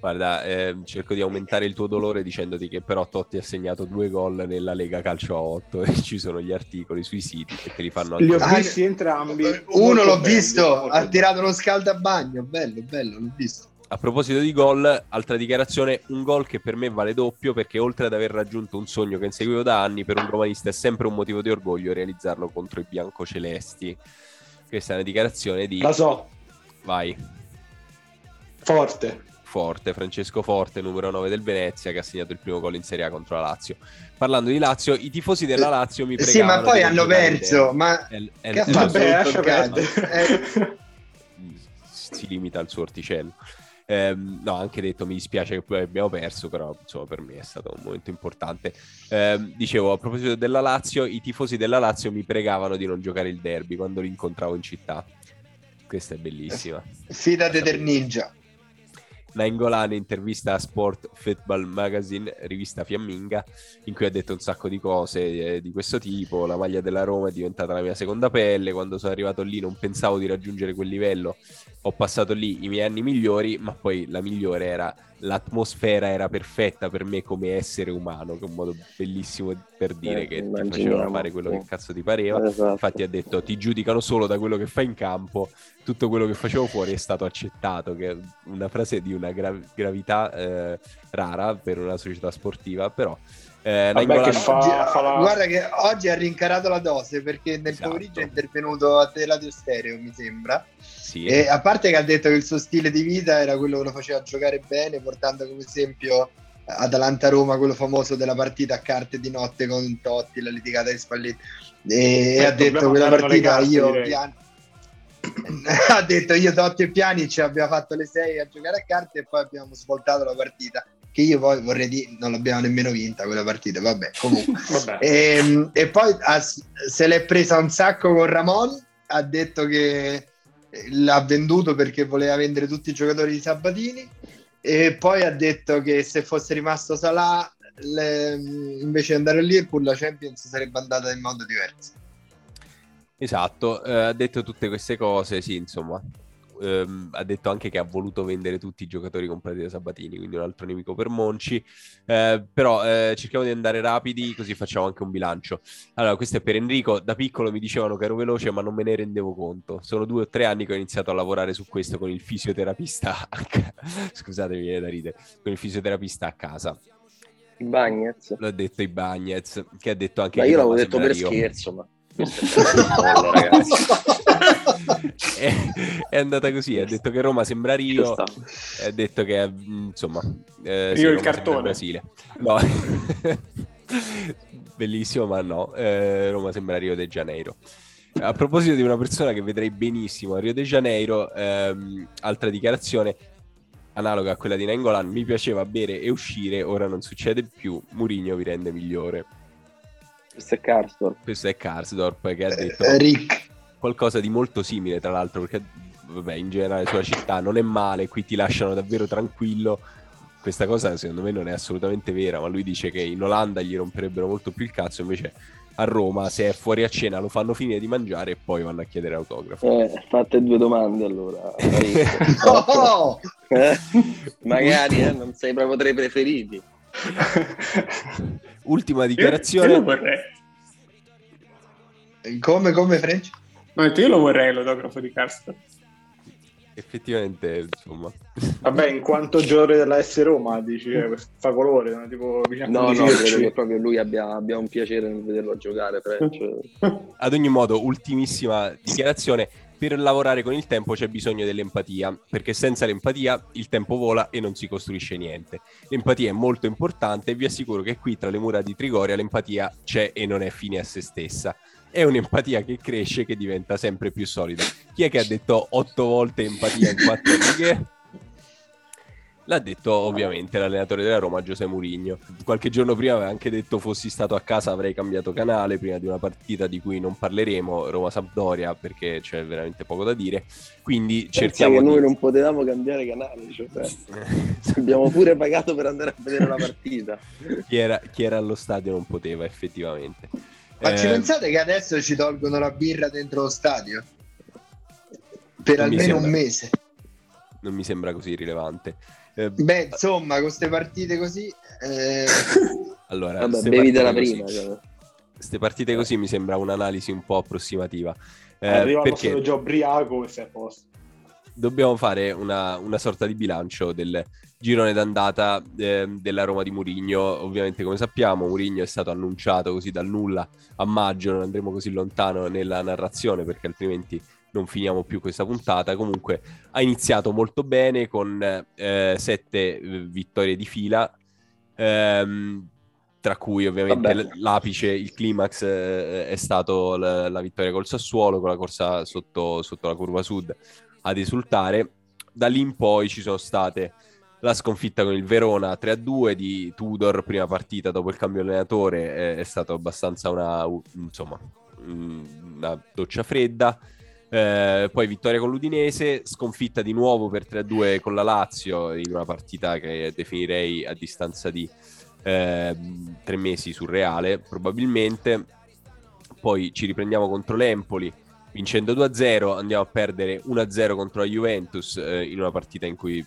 Guarda, eh, cerco di aumentare il tuo dolore dicendoti che però Totti ha segnato due gol nella Lega Calcio a 8 e ci sono gli articoli sui siti che te li fanno Li ho visti entrambi. Uno l'ho belli, visto, ha tirato uno scaldabagno, bello, bello, l'ho visto. A proposito di gol, altra dichiarazione, un gol che per me vale doppio perché oltre ad aver raggiunto un sogno che inseguivo da anni, per un romanista è sempre un motivo di orgoglio realizzarlo contro i biancocelesti. Questa è una dichiarazione di... La so. Vai. Forte. Forte, Francesco Forte, numero 9 del Venezia, che ha segnato il primo gol in Serie A contro la Lazio. Parlando di Lazio, i tifosi della Lazio mi pregavano... Sì, ma poi hanno perso, ma è, è, che ha fatto? Vabbè, si limita al suo orticello. Eh, no, anche detto mi dispiace che poi abbiamo perso, però insomma per me è stato un momento importante. Eh, dicevo, a proposito della Lazio, i tifosi della Lazio mi pregavano di non giocare il derby quando li incontravo in città. Questa è bellissima. Fidate del ninja. Nainggolan intervista a Sport Football Magazine, rivista fiamminga, in cui ha detto un sacco di cose eh, di questo tipo. La maglia della Roma è diventata la mia seconda pelle. Quando sono arrivato lì non pensavo di raggiungere quel livello. Ho passato lì i miei anni migliori, ma poi la migliore era l'atmosfera era perfetta per me come essere umano, che è un modo bellissimo per dire eh, che ti facevano fare quello che cazzo ti pareva. Esatto. Infatti ha detto ti giudicano solo da quello che fai in campo, tutto quello che facevo fuori è stato accettato, che è una frase di una gra- gravità eh, rara per una società sportiva, però... Eh, Vabbè, che fa, oggi, fa la... Guarda che oggi ha rincarato la dose perché nel esatto. pomeriggio è intervenuto a Teleradio Stereo, mi sembra. Sì. E a parte che ha detto che il suo stile di vita era quello che lo faceva giocare bene, portando come esempio Atalanta-Roma, quello famoso della partita a carte di notte con Totti, la litigata di Spalletti. E, e ha detto che quella partita carte, io pian... ha detto io Totti e Piani ci abbiamo fatto le 6 a giocare a carte e poi abbiamo svoltato la partita che io poi vorrei dire non l'abbiamo nemmeno vinta quella partita vabbè comunque vabbè. E, ehm, e, poi ha, se l'è presa un sacco con Ramon ha detto che l'ha venduto perché voleva vendere tutti i giocatori di Sabatini e poi ha detto che se fosse rimasto Salah le, invece di andare a Liverpool la Champions sarebbe andata in modo diverso. Esatto eh, ha detto tutte queste cose sì insomma ehm, ha detto anche che ha voluto vendere tutti i giocatori comprati da Sabatini, quindi un altro nemico per Monci. Eh, però eh, cerchiamo di andare rapidi, così facciamo anche un bilancio. Allora, questo è per Enrico. Da piccolo mi dicevano che ero veloce, ma non me ne rendevo conto. Sono due o tre anni che ho iniziato a lavorare su questo con il fisioterapista. Scusatemi, viene da ridere. Con il fisioterapista a casa. I Bagnets. L'ho detto i Bagnets, che ha detto anche... Ma io l'avevo detto per io. scherzo, ma... ragazzi. è, è, andata così. Ha detto che Roma sembra Rio. Ha detto che insomma, eh, Rio il cartone. Brasile. No. Bellissimo, ma no. Eh, Roma sembra Rio de Janeiro. A proposito di una persona che vedrei benissimo a Rio de Janeiro, ehm, altra dichiarazione analoga a quella di Nengolan, mi piaceva bere e uscire, ora non succede più, Murigno vi rende migliore. Questo è Karsdorp. Questo è Karsdorp che ha detto... Eh, Rick qualcosa di molto simile, tra l'altro, perché vabbè, in generale sulla città non è male, qui ti lasciano davvero tranquillo. Questa cosa secondo me non è assolutamente vera, ma lui dice che in Olanda gli romperebbero molto più il cazzo, invece a Roma se è fuori a cena lo fanno finire di mangiare e poi vanno a chiedere autografo. Eh, fate due domande allora. no! eh? Magari eh, non sei proprio tra i preferiti. Ultima dichiarazione. Io, io come, come French? Detto io lo vorrei l'autografo di Carsten. Effettivamente, insomma. Vabbè, in quanto giocatore della S Roma, dici, eh, fa colore, no? tipo No, no, credo che proprio lui abbia, abbia, un piacere nel vederlo giocare. Ad ogni modo, ultimissima dichiarazione. Per lavorare con il tempo c'è bisogno dell'empatia, perché senza l'empatia il tempo vola e non si costruisce niente. L'empatia è molto importante e vi assicuro che qui tra le mura di Trigoria l'empatia c'è e non è fine a se stessa è un'empatia che cresce, che diventa sempre più solida. Chi è che ha detto otto volte empatia in quattro righe? L'ha detto ovviamente l'allenatore della Roma, Giuseppe Mourinho. Qualche giorno prima aveva anche detto fossi stato a casa avrei cambiato canale prima di una partita di cui non parleremo, Roma-Sampdoria, perché c'è veramente poco da dire. Quindi Pensa cerchiamo che di... noi non potevamo cambiare canale, cioè, abbiamo pure pagato per andare a vedere la partita. chi, era, chi era allo stadio non poteva effettivamente. Ma eh, ci pensate che adesso ci tolgono la birra dentro lo stadio? Per almeno sembra, un mese. Non mi sembra così rilevante. Eh, Beh, insomma, con queste partite così... Eh... allora, Vabbè, bevi della prima. Queste cioè. partite così mi sembra un'analisi un po' approssimativa. Eh, Arriva perché già ubriaco e sei a posto. Dobbiamo fare una, una sorta di bilancio del, girone d'andata eh, della Roma di Murigno. Ovviamente, come sappiamo, Murigno è stato annunciato così dal nulla a maggio, non andremo così lontano nella narrazione perché altrimenti non finiamo più questa puntata. Comunque ha iniziato molto bene con eh, sette eh, vittorie di fila. Ehm, tra cui ovviamente Vabbè. l'apice, il climax eh, è stato la, la, vittoria col Sassuolo con la corsa sotto, sotto la curva sud ad esultare. Da lì in poi ci sono state la sconfitta con il Verona 3-2 di Tudor, prima partita dopo il cambio allenatore, è, è stata abbastanza una, insomma, una doccia fredda. Eh, poi vittoria con l'Udinese, sconfitta di nuovo per 3-2 con la Lazio in una partita che definirei a distanza di eh, tre mesi surreale, probabilmente. Poi ci riprendiamo contro l'Empoli, vincendo 2-0, andiamo a perdere 1-0 contro la Juventus eh, in una partita in cui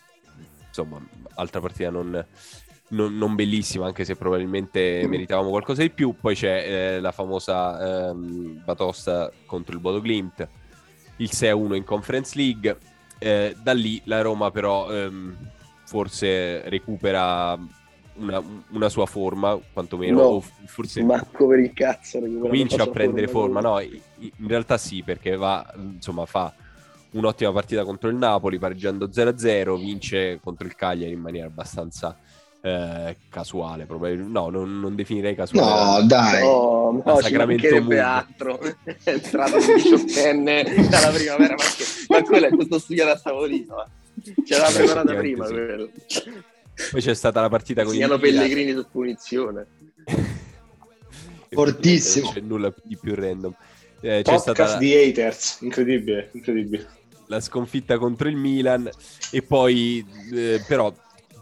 insomma, altra partita non, non, non, bellissima, anche se probabilmente meritavamo qualcosa di più. Poi c'è eh, la famosa ehm, batosta contro il Bodo Glimt, il 6-1 in Conference League. Eh, da lì la Roma però ehm, forse recupera una, una, sua forma, quantomeno, no, forse Marco per il cazzo comincia a prendere forma, forma. no, in realtà sì, perché va, insomma, fa un'ottima partita contro il Napoli, pareggiando 0-0, vince contro il Cagliari in maniera abbastanza eh, casuale, probabilmente. No, non, non, definirei casuale. No, dai. No, no ci mancherebbe altro. È entrato il diciottenne dalla primavera, ma, che, ma quello è questo studiato a tavolino. C'era preparata prima sì. quello. Poi c'è stata la partita con i Pellegrini su punizione. Fortissimo. Non c'è nulla di più random. Eh, c'è stata la... di haters, incredibile, incredibile. La sconfitta contro il Milan e poi eh, però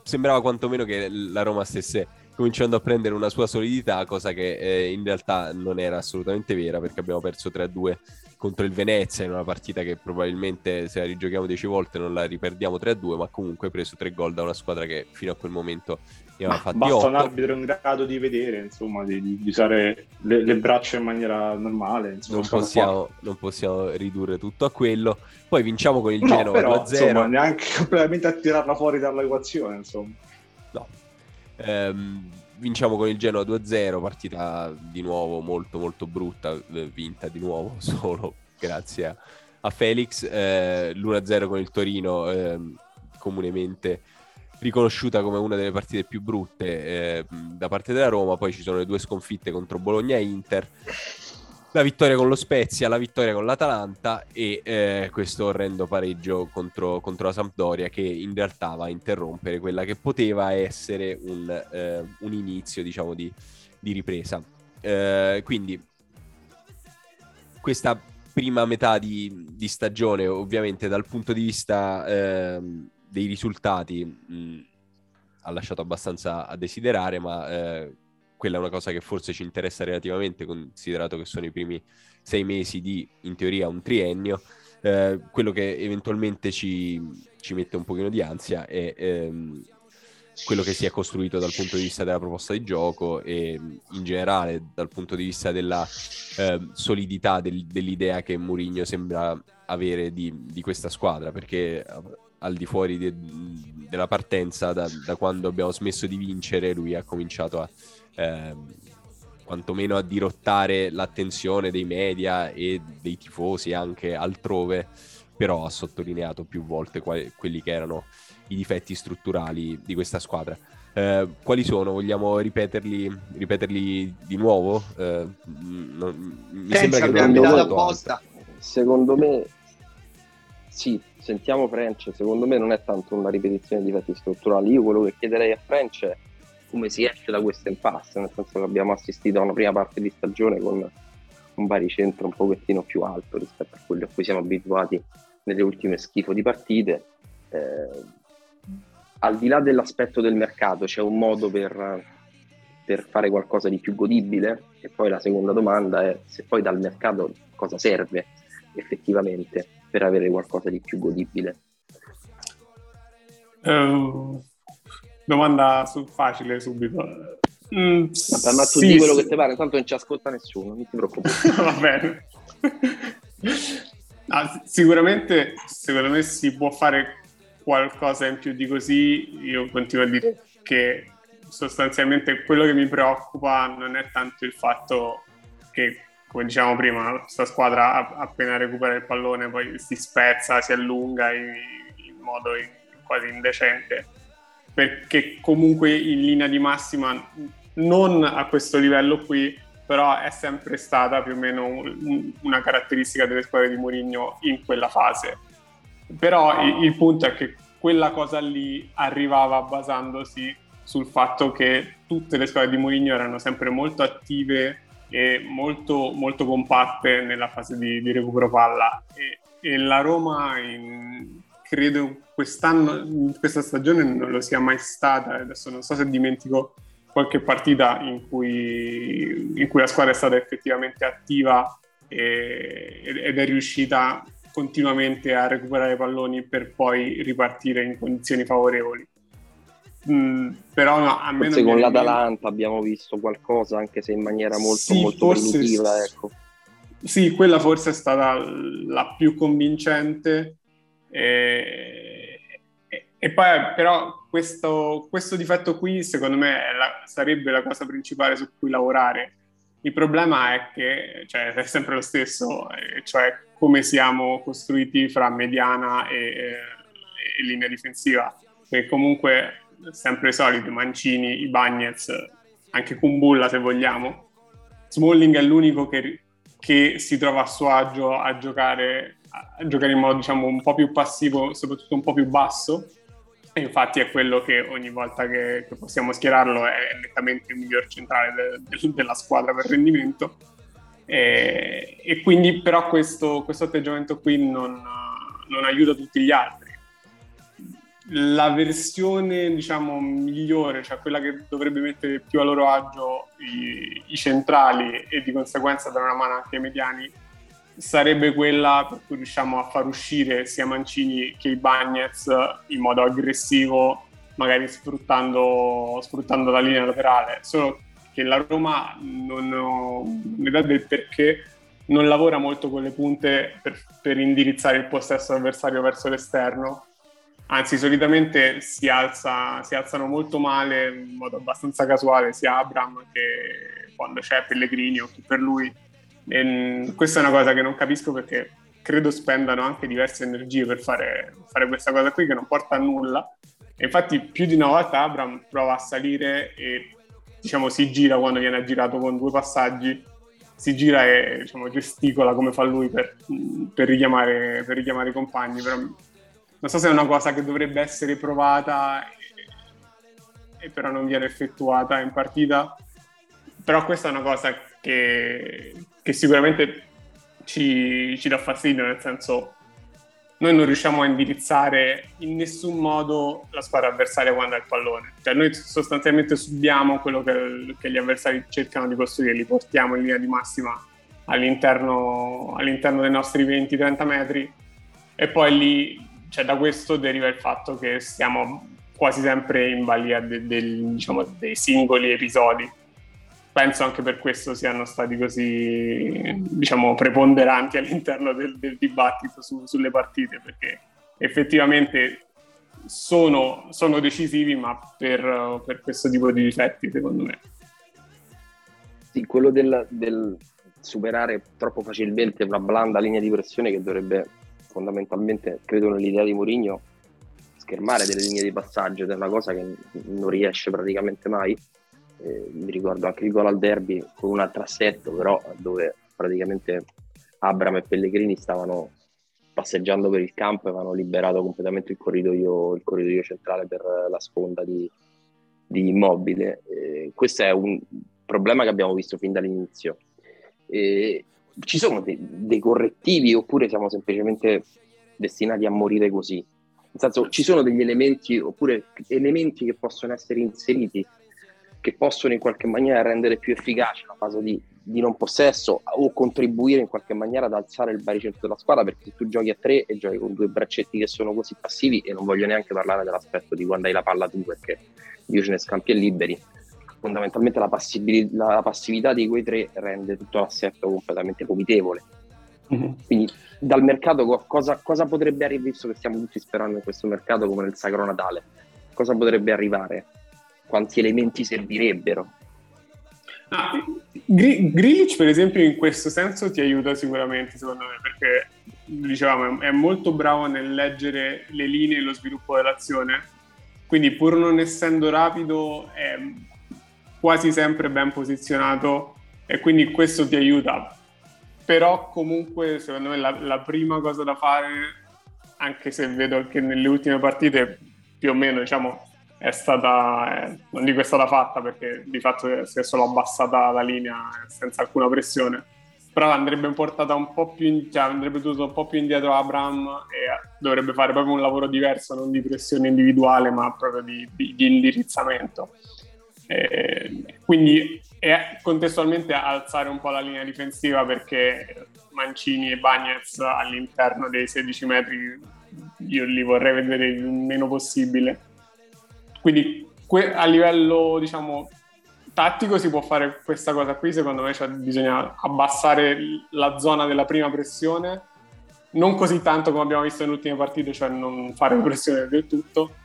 sembrava quantomeno che la Roma stesse cominciando a prendere una sua solidità, cosa che eh, in realtà non era assolutamente vera perché abbiamo perso 3-2 contro il Venezia in una partita che probabilmente se la rigiochiamo 10 volte non la riperdiamo 3-2, ma comunque preso 3 gol da una squadra che fino a quel momento ne aveva fatti Basta 8. un arbitro in grado di vedere, insomma, di, di usare le, le, braccia in maniera normale. Insomma, non, possiamo, non, possiamo, ridurre tutto a quello. Poi vinciamo con il no, Genova però, 2-0. Insomma, neanche completamente a tirarla fuori dall'equazione, insomma. No. Ehm, vinciamo con il Genoa 2-0, partita di nuovo molto molto brutta, eh, vinta di nuovo solo grazie a, a Felix, eh, l'1-0 con il Torino eh, comunemente riconosciuta come una delle partite più brutte eh, da parte della Roma, poi ci sono le due sconfitte contro Bologna e Inter la vittoria con lo Spezia, la vittoria con l'Atalanta e eh, questo orrendo pareggio contro, contro, la Sampdoria che in realtà va a interrompere quella che poteva essere un, eh, un inizio diciamo di, di ripresa. Eh, quindi questa prima metà di, di, stagione ovviamente dal punto di vista ehm, dei risultati mh, ha lasciato abbastanza a desiderare ma eh, quella è una cosa che forse ci interessa relativamente, considerato che sono i primi sei mesi di, in teoria, un triennio. Eh, quello che eventualmente ci, ci, mette un pochino di ansia è ehm, quello che si è costruito dal punto di vista della proposta di gioco e in generale dal punto di vista della eh, solidità del, dell'idea che Mourinho sembra avere di, di, questa squadra, perché al di fuori de, della partenza, da, da, quando abbiamo smesso di vincere, lui ha cominciato a ehm, quantomeno a dirottare l'attenzione dei media e dei tifosi anche altrove, però ha sottolineato più volte quali, quelli che erano i difetti strutturali di questa squadra. Eh, quali sono? Vogliamo ripeterli, ripeterli di nuovo? Eh, non, mi Penso sembra che abbiamo dato apposta. Secondo me, sì, sentiamo French. Secondo me non è tanto una ripetizione di difetti strutturali. Io quello che chiederei a French è come si esce da questo impasse, nel senso che abbiamo assistito a una prima parte di stagione con un baricentro un pochettino più alto rispetto a quello a cui siamo abituati nelle ultime schifo di partite. Eh, al di là dell'aspetto del mercato, c'è un modo per, per, fare qualcosa di più godibile? E poi la seconda domanda è se poi dal mercato cosa serve effettivamente per avere qualcosa di più godibile? Um, Domanda facile subito. Mm, Vabbè, ma tu sì, di quello sì. che ti pare, tanto non ci ascolta nessuno, non ti preoccupare. Va bene. ah, sicuramente, secondo me, si può fare qualcosa in più di così. Io continuo a dire che sostanzialmente quello che mi preoccupa non è tanto il fatto che, come dicevamo prima, questa squadra appena recupera il pallone poi si spezza, si allunga in, in modo quasi indecente perché comunque in linea di massima non a questo livello qui, però è sempre stata più o meno un, una caratteristica delle squadre di Mourinho in quella fase. Però il, il punto è che quella cosa lì arrivava basandosi sul fatto che tutte le squadre di Mourinho erano sempre molto attive e molto, molto compatte nella fase di, di recupero palla e, e la Roma in, credo quest'anno, in questa stagione non lo sia mai stata, adesso non so se dimentico qualche partita in cui, in cui la squadra è stata effettivamente attiva e, ed è riuscita continuamente a recuperare palloni per poi ripartire in condizioni favorevoli. Mm, però no, a forse con l'Atalanta abbiamo visto qualcosa anche se in maniera molto sì, molto primitiva ecco. sì, quella forse è stata la più convincente e, e, e poi però questo, questo difetto qui secondo me la, sarebbe la cosa principale su cui lavorare. Il problema è che cioè, è sempre lo stesso, cioè come siamo costruiti fra mediana e, e linea difensiva, perché comunque sempre solito, Mancini, i Bagnets, anche Kumbulla se vogliamo, Smalling è l'unico che, che si trova a suo agio a giocare, a giocare in modo diciamo un po' più passivo, soprattutto un po' più basso, e infatti è quello che ogni volta che, che possiamo schierarlo è nettamente il miglior centrale de, de, della squadra per rendimento. E, e quindi però questo, questo atteggiamento qui non, non, aiuta tutti gli altri. La versione diciamo migliore, cioè quella che dovrebbe mettere più a loro agio i, i centrali e di conseguenza dare una mano anche ai mediani, sarebbe quella per cui riusciamo a far uscire sia Mancini che i Bagnets in modo aggressivo, magari sfruttando, sfruttando la linea laterale. Solo che la Roma non ho un'idea del perché non lavora molto con le punte per, per indirizzare il possesso avversario verso l'esterno. Anzi, solitamente si, alza, si alzano molto male in modo abbastanza casuale sia Abram che quando c'è Pellegrini o chi per lui e mm, questa è una cosa che non capisco perché credo spendano anche diverse energie per fare, fare questa cosa qui che non porta a nulla. E infatti più di una volta Abram prova a salire e diciamo si gira quando viene girato con due passaggi, si gira e diciamo, gesticola come fa lui per, per, richiamare, per richiamare i compagni. Però non so se è una cosa che dovrebbe essere provata e, e però non viene effettuata in partita. Però questa è una cosa che, che sicuramente ci, ci, dà fastidio, nel senso noi non riusciamo a indirizzare in nessun modo la squadra avversaria quando ha il pallone. Cioè noi sostanzialmente subiamo quello che, che gli avversari cercano di costruire, li portiamo in linea di massima all'interno, all'interno dei nostri 20-30 metri e poi lì, cioè, da questo deriva il fatto che stiamo quasi sempre in balia de, de, diciamo, dei singoli episodi penso anche per questo siano stati così, diciamo, preponderanti all'interno del, del dibattito su, sulle partite, perché effettivamente sono, sono decisivi, ma per, per, questo tipo di difetti, secondo me. Sì, quello del, del superare troppo facilmente una blanda linea di pressione che dovrebbe fondamentalmente, credo nell'idea di Mourinho, schermare delle linee di passaggio ed è una cosa che non riesce praticamente mai eh, mi ricordo anche il gol al derby con un altro assetto però dove praticamente Abram e Pellegrini stavano passeggiando per il campo e avevano liberato completamente il corridoio, il corridoio centrale per la sponda di, di Immobile. Eh, questo è un problema che abbiamo visto fin dall'inizio. Eh, ci sono dei, dei correttivi oppure siamo semplicemente destinati a morire così? Nel senso, ci sono degli elementi oppure elementi che possono essere inseriti che possono in qualche maniera rendere più efficace la fase di, di, non possesso o contribuire in qualche maniera ad alzare il baricentro della squadra perché tu giochi a tre e giochi con due braccetti che sono così passivi e non voglio neanche parlare dell'aspetto di quando hai la palla tu perché Dio ce ne scampi e liberi fondamentalmente la, la, passività di quei tre rende tutto l'assetto completamente vomitevole mm-hmm. quindi dal mercato cosa, cosa potrebbe arrivare visto che stiamo tutti sperando in questo mercato come nel Sacro Natale cosa potrebbe arrivare quanti elementi servirebbero. Ah, Grilich, per esempio, in questo senso ti aiuta sicuramente, secondo me, perché dicevamo è molto bravo nel leggere le linee e lo sviluppo dell'azione. Quindi, pur non essendo rapido, è quasi sempre ben posizionato e quindi questo ti aiuta. Però, comunque, secondo me, la, la prima cosa da fare, anche se vedo che nelle ultime partite più o meno, diciamo, è stata, eh, non dico è stata fatta perché di fatto si è solo abbassata la linea senza alcuna pressione, però andrebbe portata un po' più, in, cioè andrebbe tutto un po' più indietro Abram e dovrebbe fare proprio un lavoro diverso, non di pressione individuale ma proprio di, di, di indirizzamento. E quindi è contestualmente alzare un po' la linea difensiva perché Mancini e Bagnez all'interno dei 16 metri io li vorrei vedere il meno possibile quindi que- a livello, diciamo, tattico si può fare questa cosa qui, secondo me cioè, bisogna abbassare la zona della prima pressione, non così tanto come abbiamo visto nelle ultime partite, cioè non fare pressione del tutto,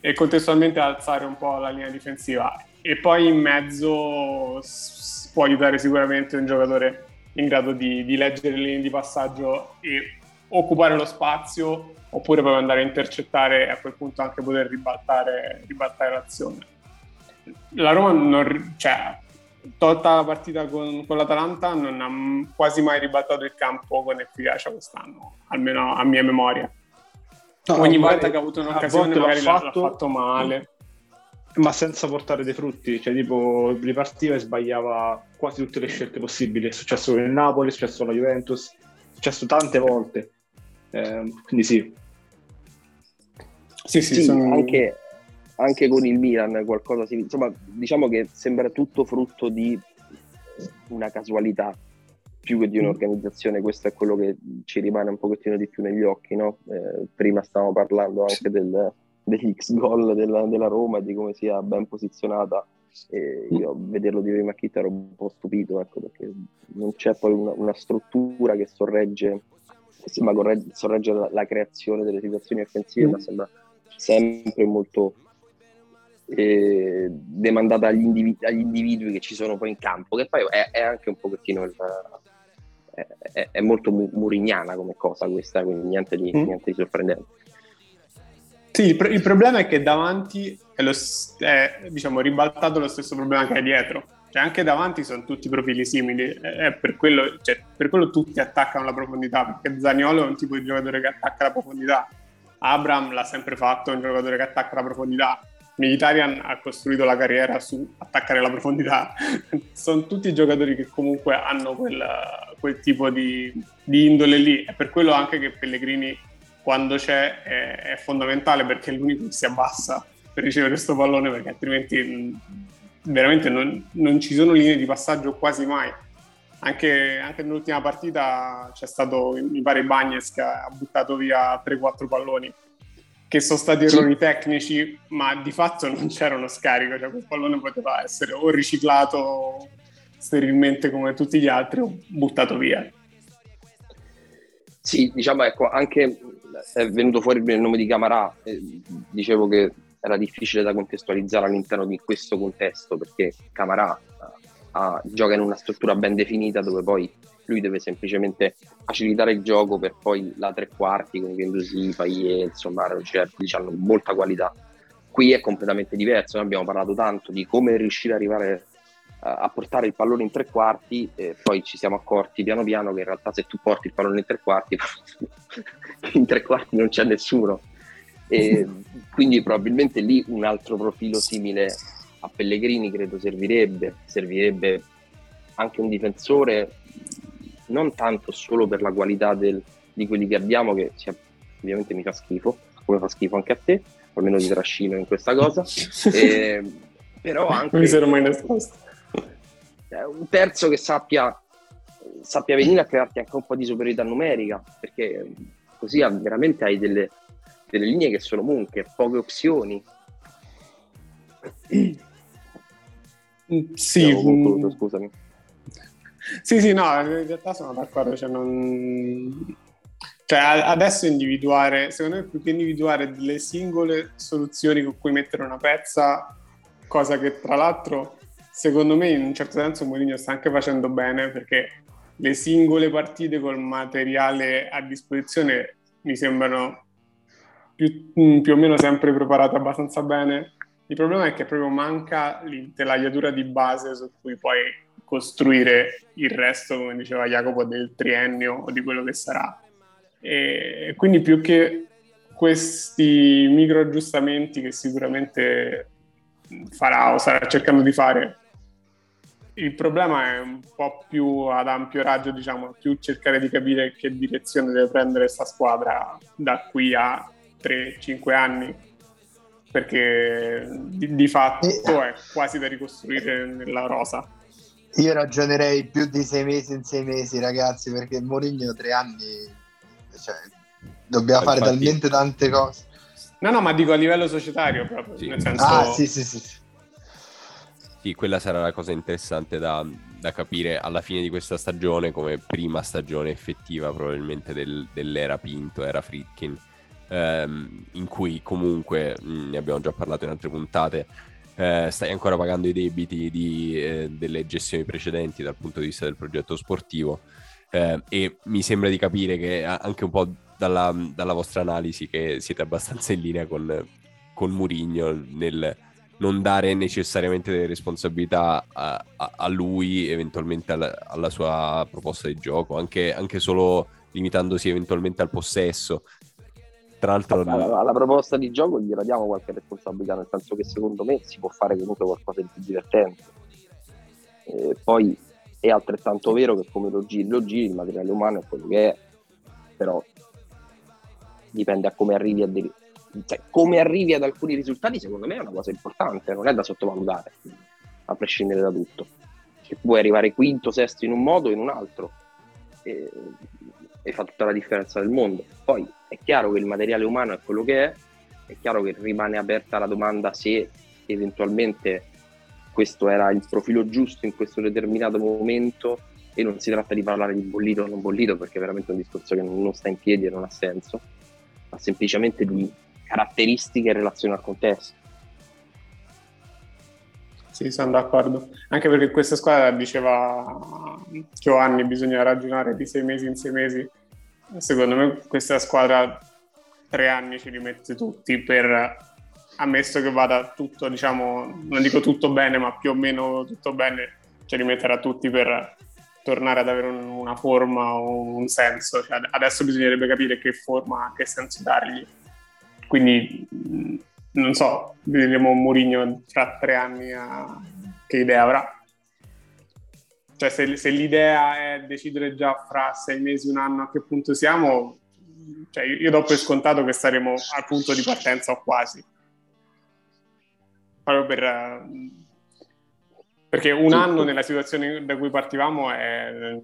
e contestualmente alzare un po' la linea difensiva. E poi in mezzo s- può aiutare sicuramente un giocatore in grado di, di leggere le linee di passaggio e occupare lo spazio oppure poi andare a intercettare e a quel punto anche poter ribaltare, ribaltare l'azione. La Roma, non, cioè, tolta la partita con, con, l'Atalanta, non ha quasi mai ribaltato il campo con efficacia quest'anno, almeno a mia memoria. No, Ogni volta che ha avuto un'occasione magari l'ha fatto, l'ha fatto male. Ma senza portare dei frutti, cioè tipo ripartiva e sbagliava quasi tutte le scelte possibili. È successo con il Napoli, è successo con la Juventus, è successo tante volte. Eh, quindi sì, sì, sì, sì sono... anche, anche, con il Milan qualcosa si... Insomma, diciamo che sembra tutto frutto di una casualità più che di mm. un'organizzazione, questo è quello che ci rimane un pochettino di più negli occhi, no? eh, prima stavamo parlando anche del, degli X gol della, della, Roma e di come sia ben posizionata e io a vederlo di prima Chitta ero un po' stupito, ecco, perché non c'è poi una, una struttura che sorregge, sembra corregge, sorregge la, la, creazione delle situazioni offensive, mm. ma sembra sempre molto eh, demandata agli individui, agli individui, che ci sono poi in campo, che poi è, è anche un pochettino il, è, è, molto murignana come cosa questa, quindi niente di, mm. niente di sorprendente. Sì, il, il, problema è che davanti è, lo, è diciamo, ribaltato lo stesso problema che è dietro. Cioè, anche davanti sono tutti profili simili, è per quello, cioè, per quello tutti attaccano la profondità, perché Zaniolo è un tipo di giocatore che attacca la profondità, Abram l'ha sempre fatto, è un giocatore che attacca la profondità. Militarian ha costruito la carriera su attaccare la profondità. Sono tutti giocatori che comunque hanno quel, quel tipo di, di, indole lì. È per quello anche che Pellegrini, quando c'è, è, è fondamentale perché è l'unico che si abbassa per ricevere questo pallone, perché altrimenti veramente non, non ci sono linee di passaggio quasi mai anche, anche, nell'ultima partita c'è stato, mi pare, Bagnes che ha buttato via 3-4 palloni, che sono stati errori tecnici, ma di fatto non c'era uno scarico, cioè quel pallone poteva essere o riciclato sterilmente come tutti gli altri o buttato via. Sì, diciamo, ecco, anche è venuto fuori il nome di Camarà, eh, dicevo che era difficile da contestualizzare all'interno di questo contesto, perché Camarà a, gioca in una struttura ben definita dove poi lui deve semplicemente facilitare il gioco per poi la tre quarti con Gendusi, Payet, insomma, cioè, hanno molta qualità. Qui è completamente diverso, noi abbiamo parlato tanto di come riuscire ad arrivare a portare il pallone in tre quarti e poi ci siamo accorti piano piano che in realtà se tu porti il pallone in tre quarti in tre quarti non c'è nessuno e quindi probabilmente lì un altro profilo simile a Pellegrini credo servirebbe, servirebbe anche un difensore non tanto solo per la qualità del, di quelli che abbiamo, che sia, ovviamente mi fa schifo, come fa schifo anche a te, almeno ti trascino in questa cosa, e, però anche... mi sono mai nascosto. Un terzo che sappia, sappia venire a crearti anche un po' di superiorità numerica, perché così veramente hai delle, delle linee che sono munche, poche opzioni. Sì, concluso, scusami. Sì, sì, no, in realtà sono d'accordo. Cioè, non... cioè, adesso individuare, secondo me, più che individuare delle singole soluzioni con cui mettere una pezza, cosa che tra l'altro, secondo me, in un certo senso, Mourinho sta anche facendo bene perché le singole partite col materiale a disposizione mi sembrano più, più o meno sempre preparate abbastanza bene il problema è che proprio manca l'intelaiatura di base su cui poi costruire il resto, come diceva Jacopo, del triennio o di quello che sarà. E quindi più che questi micro aggiustamenti che sicuramente farà o starà cercando di fare, il problema è un po' più ad ampio raggio, diciamo, più cercare di capire che direzione deve prendere questa squadra da qui a 3-5 anni perché di, di fatto e... è quasi da ricostruire nella rosa. Io ragionerei più di sei mesi in sei mesi, ragazzi, perché Mourinho tre anni, cioè, dobbiamo fare infatti... talmente tante cose. No, no, ma dico a livello societario proprio. Sì. Nel senso... Ah, sì, sì, sì. Sì, quella sarà la cosa interessante da, da, capire alla fine di questa stagione, come prima stagione effettiva probabilmente del, dell'era Pinto, era Fritkin ehm, in cui comunque, mh, mm, ne abbiamo già parlato in altre puntate, eh, stai ancora pagando i debiti di, eh, delle gestioni precedenti dal punto di vista del progetto sportivo eh, e mi sembra di capire che anche un po' dalla, dalla vostra analisi che siete abbastanza in linea con, con Murigno nel non dare necessariamente delle responsabilità a, a, lui, eventualmente alla, alla, sua proposta di gioco, anche, anche solo limitandosi eventualmente al possesso. Tra l'altro, alla, alla proposta di gioco gli diamo qualche responsabilità, nel senso che secondo me si può fare comunque qualcosa di più divertente. E poi è altrettanto vero che come lo giri, lo giri, il materiale umano è quello che è, però dipende a come arrivi a dei, cioè, come arrivi ad alcuni risultati, secondo me è una cosa importante, non è da sottovalutare, a prescindere da tutto. Che puoi arrivare quinto, sesto in un modo o in un altro, e, e, fa tutta la differenza del mondo. Poi è chiaro che il materiale umano è quello che è, è chiaro che rimane aperta la domanda se eventualmente questo era il profilo giusto in questo determinato momento e non si tratta di parlare di bollito o non bollito perché è veramente un discorso che non sta in piedi e non ha senso, ma semplicemente di caratteristiche in relazione al contesto. Sì, sono d'accordo. Anche perché questa squadra diceva Giovanni, bisogna ragionare di sei mesi in sei mesi. Secondo me questa squadra tre anni ci rimette tutti per, ammesso che vada tutto, diciamo, non dico tutto bene, ma più o meno tutto bene, ci rimetterà tutti per tornare ad avere un, una forma o un senso. Cioè, adesso bisognerebbe capire che forma, che senso dargli quindi non so, vedremo Mourinho tra tre anni a... che idea avrà. Cioè se, se, l'idea è decidere già fra sei mesi, un anno a che punto siamo, cioè io do per scontato che saremo al punto di partenza o quasi. Proprio per... Perché un anno nella situazione da cui partivamo è,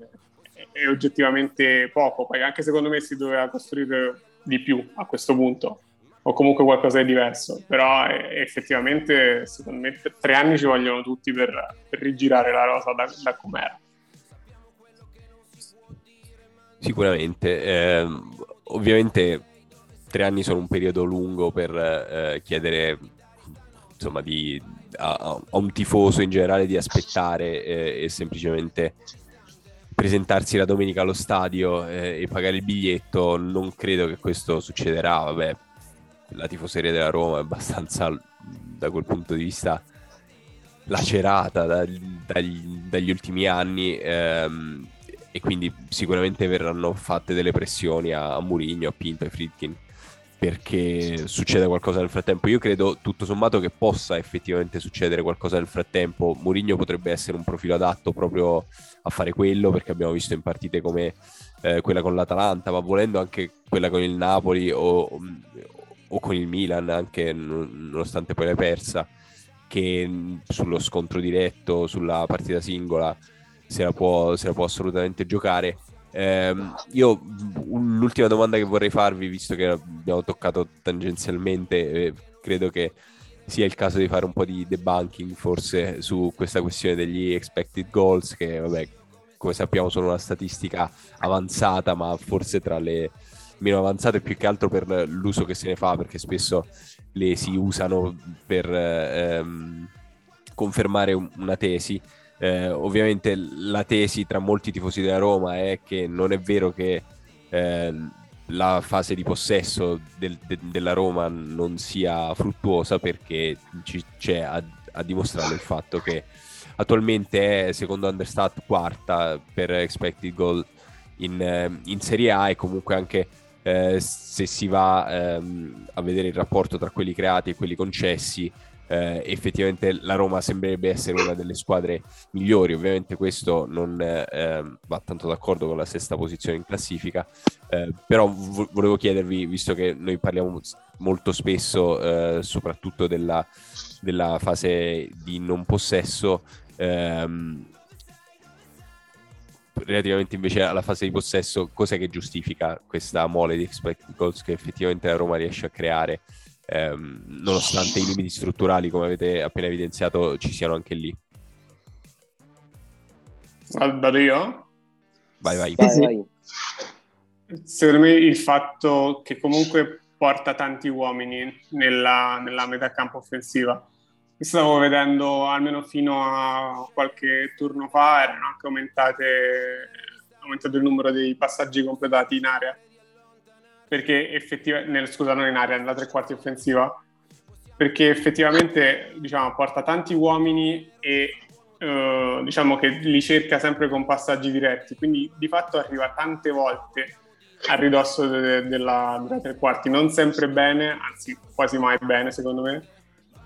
è oggettivamente poco, poi anche secondo me si doveva costruire di più a questo punto o comunque qualcosa di diverso, però eh, effettivamente secondo me tre anni ci vogliono tutti per, per rigirare la rosa da, da com'era. Sicuramente, eh, ovviamente tre anni sono un periodo lungo per eh, chiedere insomma, di, a, a, un tifoso in generale di aspettare eh, e semplicemente presentarsi la domenica allo stadio eh, e pagare il biglietto. Non credo che questo succederà, vabbè, la tifoseria della Roma è abbastanza, da quel punto di vista, lacerata da, dagli, dagli, ultimi anni ehm, e quindi sicuramente verranno fatte delle pressioni a, a Murigno, a Pinto e Friedkin perché succede qualcosa nel frattempo. Io credo tutto sommato che possa effettivamente succedere qualcosa nel frattempo. Mourinho potrebbe essere un profilo adatto proprio a fare quello, perché abbiamo visto in partite come eh, quella con l'Atalanta, ma volendo anche quella con il Napoli o, o con il Milan, anche nonostante poi l'hai persa, che sullo scontro diretto, sulla partita singola, se la può, se la può assolutamente giocare. Eh, io l'ultima domanda che vorrei farvi, visto che abbiamo toccato tangenzialmente, eh, credo che sia il caso di fare un po' di debunking forse su questa questione degli expected goals, che vabbè, come sappiamo sono una statistica avanzata, ma forse tra le meno avanzate più che altro per l'uso che se ne fa, perché spesso le si usano per ehm, confermare una tesi. Eh, ovviamente la tesi tra molti tifosi della Roma è che non è vero che eh, la fase di possesso del, de, della Roma non sia fruttuosa perché ci, c'è a, a dimostrare il fatto che attualmente è secondo Understat quarta per expected goal in, in Serie A e comunque anche eh, se si va ehm, a vedere il rapporto tra quelli creati e quelli concessi, eh, effettivamente la Roma sembrerebbe essere una delle squadre migliori. Ovviamente questo non eh, va tanto d'accordo con la sesta posizione in classifica, eh, però vo- volevo chiedervi, visto che noi parliamo molto spesso eh, soprattutto della, della, fase di non possesso, ehm, relativamente invece alla fase di possesso, cos'è che giustifica questa mole di expected goals che effettivamente la Roma riesce a creare, ehm, nonostante i limiti strutturali, come avete appena evidenziato, ci siano anche lì? Vado io? Vai, vai. vai, vai. Secondo me il fatto che comunque porta tanti uomini nella, nella metà campo offensiva. Stavo vedendo almeno fino a qualche turno fa, erano anche aumentate, aumentato il numero dei passaggi completati in area. Perché effettivamente, scusa, non in area, nella tre quarti offensiva, perché effettivamente diciamo, porta tanti uomini e uh, diciamo che li cerca sempre con passaggi diretti, quindi di fatto arriva tante volte a ridosso de- della, della tre quarti, non sempre bene, anzi quasi mai bene secondo me,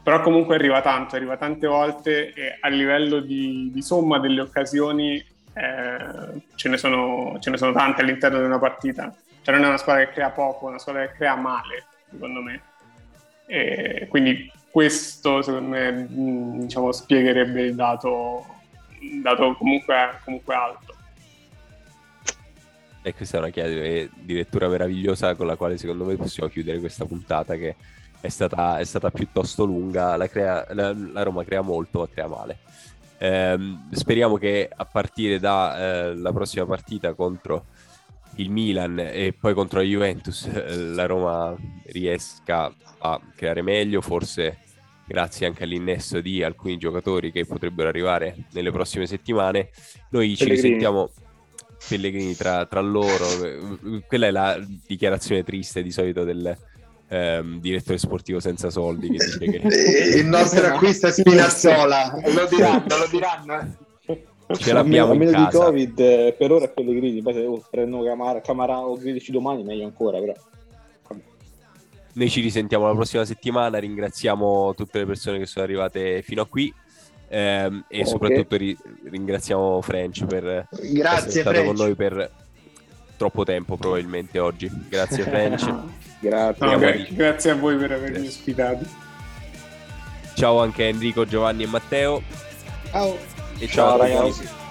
però comunque arriva tanto, arriva tante volte e a livello di, di somma delle occasioni eh, ce, ne sono, ce, ne sono, tante all'interno di una partita. Cioè non è una squadra che crea poco, è una squadra che crea male, secondo me. E quindi questo, secondo me, diciamo, spiegherebbe il dato, dato comunque, comunque alto. E questa è una chiave di lettura meravigliosa con la quale secondo me possiamo chiudere questa puntata che è stata, è stata piuttosto lunga. La, crea, la, la, Roma crea molto, ma crea male. Eh, speriamo che a partire dalla eh, prossima partita contro il Milan e poi contro la Juventus eh, la Roma riesca a creare meglio, forse grazie anche all'innesto di alcuni giocatori che potrebbero arrivare nelle prossime settimane. Noi Pellegrini. ci risentiamo Pellegrini tra, tra, loro. Quella è la dichiarazione triste di solito del ehm, direttore sportivo senza soldi che dice che... il nostro acquisto è Spinazzola. lo diranno, lo diranno. Ce l'abbiamo a meno, di Covid eh, per ora è Pellegrini, poi se oh, prendono Camara, Camara o Gredici domani meglio ancora però. Noi ci risentiamo la prossima settimana, ringraziamo tutte le persone che sono arrivate fino a qui ehm, e okay. soprattutto ri- ringraziamo French per Grazie, essere stato French. con noi per troppo tempo probabilmente oggi. Grazie French. grazie. No, gra- grazie a voi per avermi ospitati. Ciao anche a Enrico, Giovanni e Matteo. Ciao. E ciao, ciao ragazzi.